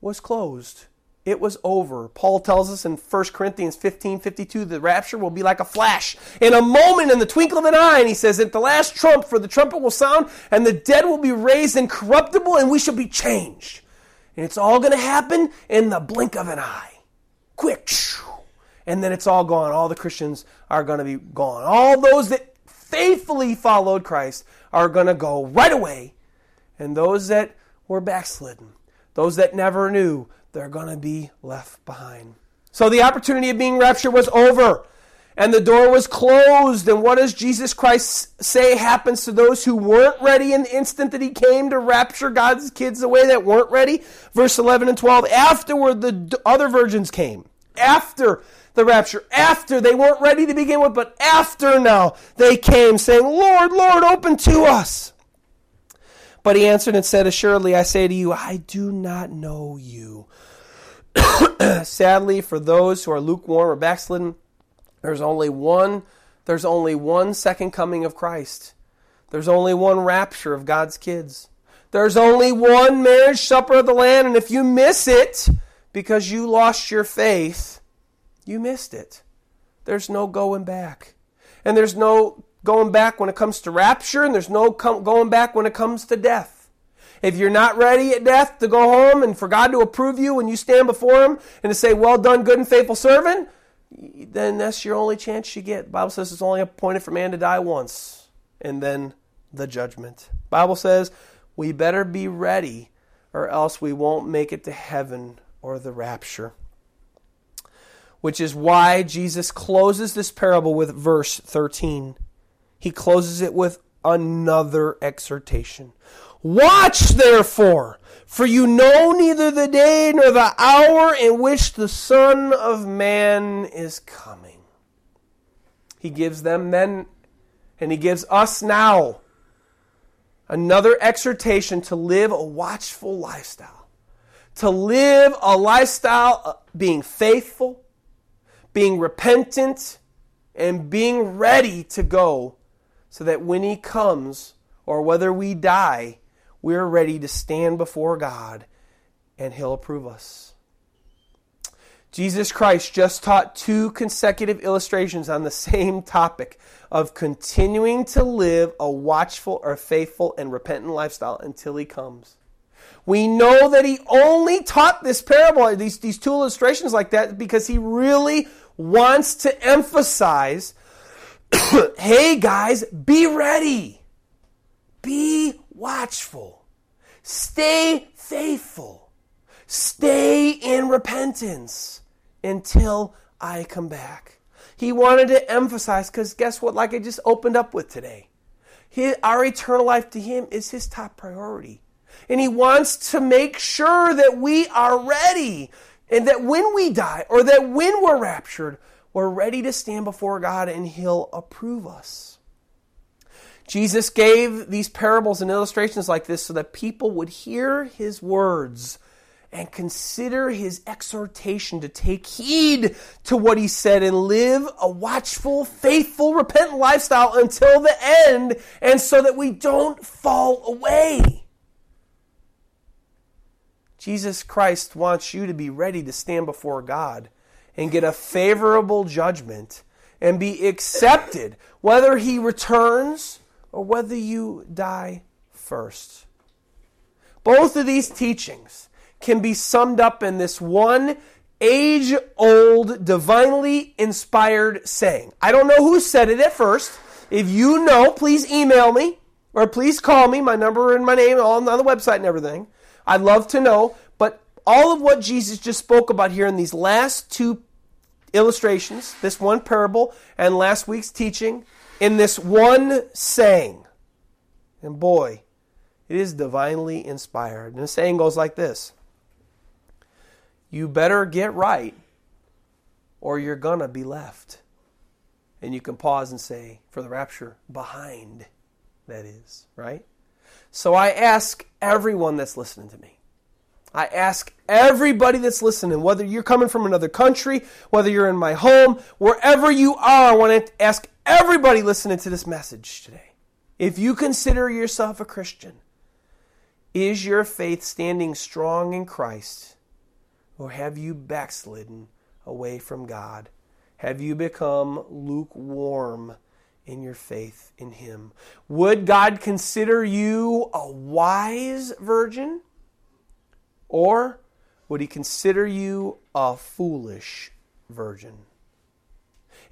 was closed it was over. Paul tells us in 1 Corinthians 15 52, the rapture will be like a flash in a moment, in the twinkle of an eye. And he says, At the last trump, for the trumpet will sound, and the dead will be raised incorruptible, and we shall be changed. And it's all going to happen in the blink of an eye. Quick. And then it's all gone. All the Christians are going to be gone. All those that faithfully followed Christ are going to go right away. And those that were backslidden, those that never knew, they're going to be left behind. So the opportunity of being raptured was over and the door was closed. And what does Jesus Christ say happens to those who weren't ready in the instant that he came to rapture God's kids away that weren't ready? Verse 11 and 12. Afterward, the other virgins came. After the rapture, after they weren't ready to begin with, but after now they came, saying, Lord, Lord, open to us. But he answered and said, Assuredly, I say to you, I do not know you. Sadly, for those who are lukewarm or backslidden, there's only one there's only one second coming of Christ. There's only one rapture of God's kids. There's only one marriage supper of the Lamb, and if you miss it because you lost your faith, you missed it. There's no going back. And there's no going back when it comes to rapture, and there's no going back when it comes to death. If you're not ready at death to go home and for God to approve you when you stand before Him and to say, Well done, good and faithful servant, then that's your only chance you get. The Bible says it's only appointed for man to die once, and then the judgment. The Bible says we better be ready, or else we won't make it to heaven or the rapture. Which is why Jesus closes this parable with verse 13. He closes it with another exhortation. Watch therefore, for you know neither the day nor the hour in which the Son of Man is coming. He gives them then, and he gives us now another exhortation to live a watchful lifestyle. To live a lifestyle uh, being faithful, being repentant, and being ready to go so that when he comes, or whether we die, we're ready to stand before God and He'll approve us. Jesus Christ just taught two consecutive illustrations on the same topic of continuing to live a watchful or faithful and repentant lifestyle until He comes. We know that He only taught this parable, these, these two illustrations like that, because He really wants to emphasize hey guys, be ready. Be watchful. Stay faithful. Stay in repentance until I come back. He wanted to emphasize, because guess what? Like I just opened up with today, his, our eternal life to Him is His top priority. And He wants to make sure that we are ready and that when we die or that when we're raptured, we're ready to stand before God and He'll approve us. Jesus gave these parables and illustrations like this so that people would hear His words and consider his exhortation to take heed to what he said and live a watchful, faithful, repentant lifestyle until the end, and so that we don't fall away. Jesus Christ wants you to be ready to stand before God and get a favorable judgment and be accepted, whether he returns or whether you die first. Both of these teachings can be summed up in this one age old, divinely inspired saying. I don't know who said it at first. If you know, please email me or please call me. My number and my name all on the website and everything. I'd love to know. But all of what Jesus just spoke about here in these last two illustrations, this one parable and last week's teaching, in this one saying. And boy, it is divinely inspired. And the saying goes like this you better get right or you're going to be left. And you can pause and say, for the rapture, behind, that is, right? So I ask everyone that's listening to me. I ask everybody that's listening, whether you're coming from another country, whether you're in my home, wherever you are, I want to ask everybody listening to this message today. If you consider yourself a Christian, is your faith standing strong in Christ? Or have you backslidden away from God? Have you become lukewarm in your faith in Him? Would God consider you a wise virgin? Or would He consider you a foolish virgin?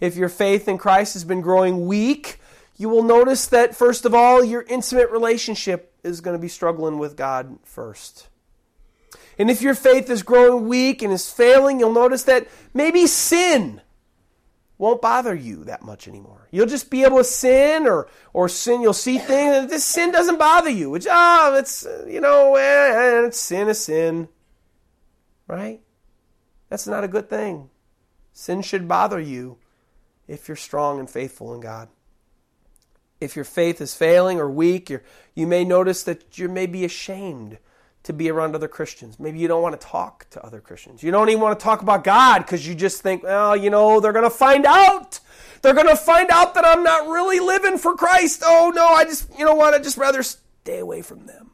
If your faith in Christ has been growing weak, you will notice that, first of all, your intimate relationship is going to be struggling with God first. And if your faith is growing weak and is failing, you'll notice that maybe sin won't bother you that much anymore. You'll just be able to sin or, or sin. You'll see things and this sin doesn't bother you. Which, oh, it's, you know, eh, it's sin is sin. Right? That's not a good thing. Sin should bother you if you're strong and faithful in God. If your faith is failing or weak, you may notice that you may be ashamed to be around other Christians. Maybe you don't want to talk to other Christians. You don't even want to talk about God because you just think, well, you know, they're going to find out. They're going to find out that I'm not really living for Christ. Oh, no, I just, you know what? I'd just rather stay away from them.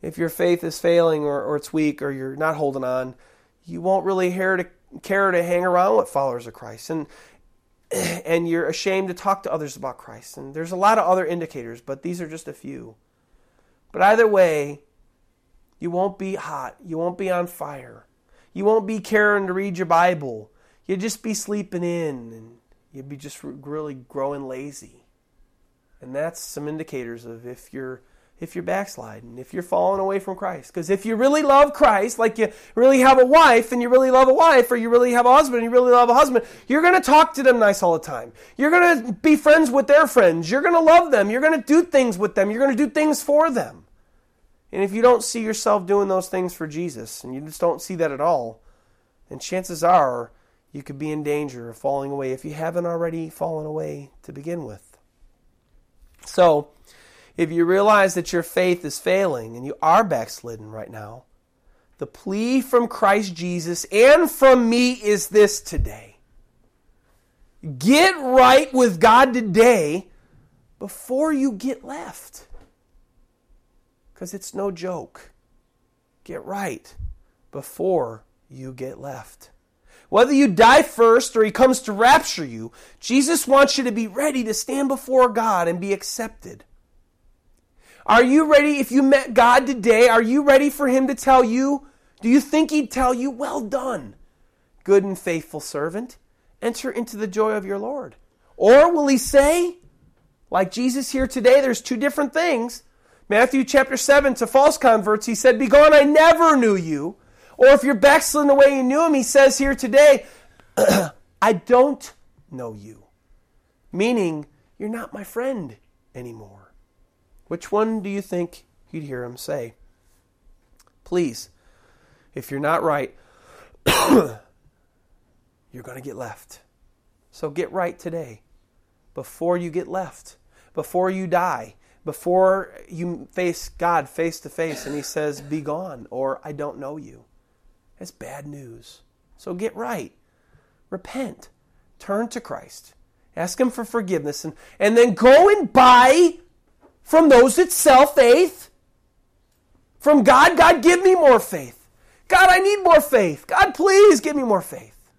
If your faith is failing or, or it's weak or you're not holding on, you won't really care to, care to hang around with followers of Christ. And, and you're ashamed to talk to others about Christ. And there's a lot of other indicators, but these are just a few. But either way, you won't be hot. You won't be on fire. You won't be caring to read your Bible. You'll just be sleeping in and you'll be just really growing lazy. And that's some indicators of if you're if you're backsliding, if you're falling away from Christ. Because if you really love Christ, like you really have a wife and you really love a wife, or you really have a husband and you really love a husband, you're going to talk to them nice all the time. You're going to be friends with their friends. You're going to love them. You're going to do things with them. You're going to do things for them. And if you don't see yourself doing those things for Jesus, and you just don't see that at all, then chances are you could be in danger of falling away if you haven't already fallen away to begin with. So, if you realize that your faith is failing and you are backslidden right now, the plea from Christ Jesus and from me is this today get right with God today before you get left because it's no joke. Get right before you get left. Whether you die first or he comes to rapture you, Jesus wants you to be ready to stand before God and be accepted. Are you ready? If you met God today, are you ready for him to tell you? Do you think he'd tell you, Well done, good and faithful servant? Enter into the joy of your Lord. Or will he say, Like Jesus here today, there's two different things. Matthew chapter 7 to false converts, he said, Begone, I never knew you. Or if you're backsliding the way you knew him, he says here today, I don't know you. Meaning, you're not my friend anymore. Which one do you think you'd hear him say? Please, if you're not right, you're going to get left. So get right today before you get left, before you die, before you face God face to face and He says, Be gone, or I don't know you. It's bad news. So get right. Repent. Turn to Christ. Ask Him for forgiveness and, and then go and buy from those that sell faith. From God, God, give me more faith. God, I need more faith. God, please give me more faith.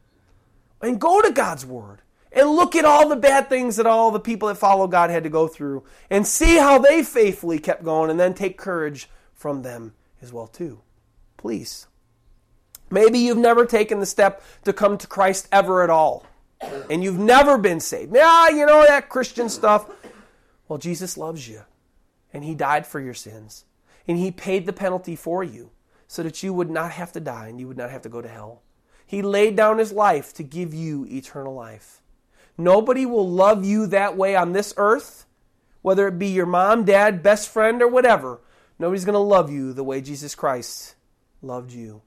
And go to God's Word and look at all the bad things that all the people that follow God had to go through and see how they faithfully kept going and then take courage from them as well too. Please. Maybe you've never taken the step to come to Christ ever at all. And you've never been saved. Yeah, you know that Christian stuff. Well, Jesus loves you. And he died for your sins. And he paid the penalty for you so that you would not have to die and you would not have to go to hell. He laid down his life to give you eternal life. Nobody will love you that way on this earth, whether it be your mom, dad, best friend, or whatever. Nobody's going to love you the way Jesus Christ loved you.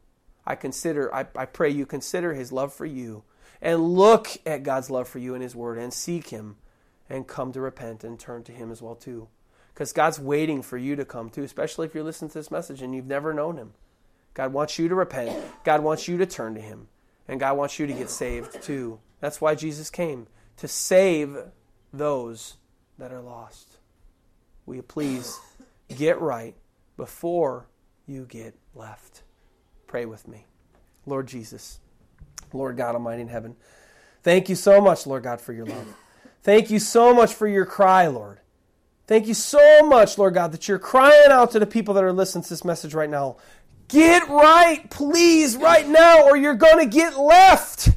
I consider, I, I pray you consider his love for you and look at God's love for you in his word and seek him and come to repent and turn to him as well too. Because God's waiting for you to come too, especially if you're listening to this message and you've never known him. God wants you to repent. God wants you to turn to him. And God wants you to get saved too. That's why Jesus came to save those that are lost. Will you please get right before you get left? Pray with me. Lord Jesus, Lord God Almighty in heaven, thank you so much, Lord God, for your love. Thank you so much for your cry, Lord. Thank you so much, Lord God, that you're crying out to the people that are listening to this message right now. Get right, please, right now, or you're going to get left.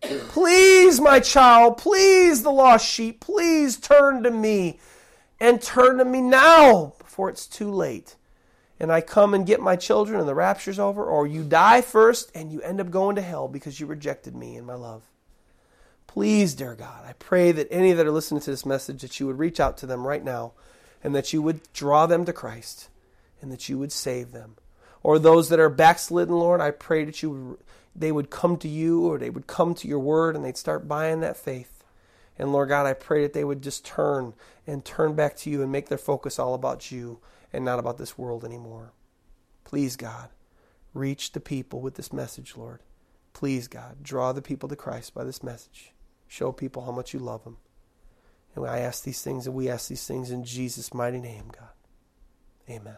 Please, my child, please, the lost sheep, please turn to me and turn to me now before it's too late. And I come and get my children and the rapture's over, or you die first and you end up going to hell because you rejected me and my love. Please, dear God, I pray that any that are listening to this message, that you would reach out to them right now and that you would draw them to Christ and that you would save them. Or those that are backslidden, Lord, I pray that you would they would come to you or they would come to your word and they'd start buying that faith. And Lord God, I pray that they would just turn and turn back to you and make their focus all about you and not about this world anymore. Please, God, reach the people with this message, Lord. Please, God, draw the people to Christ by this message. Show people how much you love them. And I ask these things and we ask these things in Jesus' mighty name, God. Amen.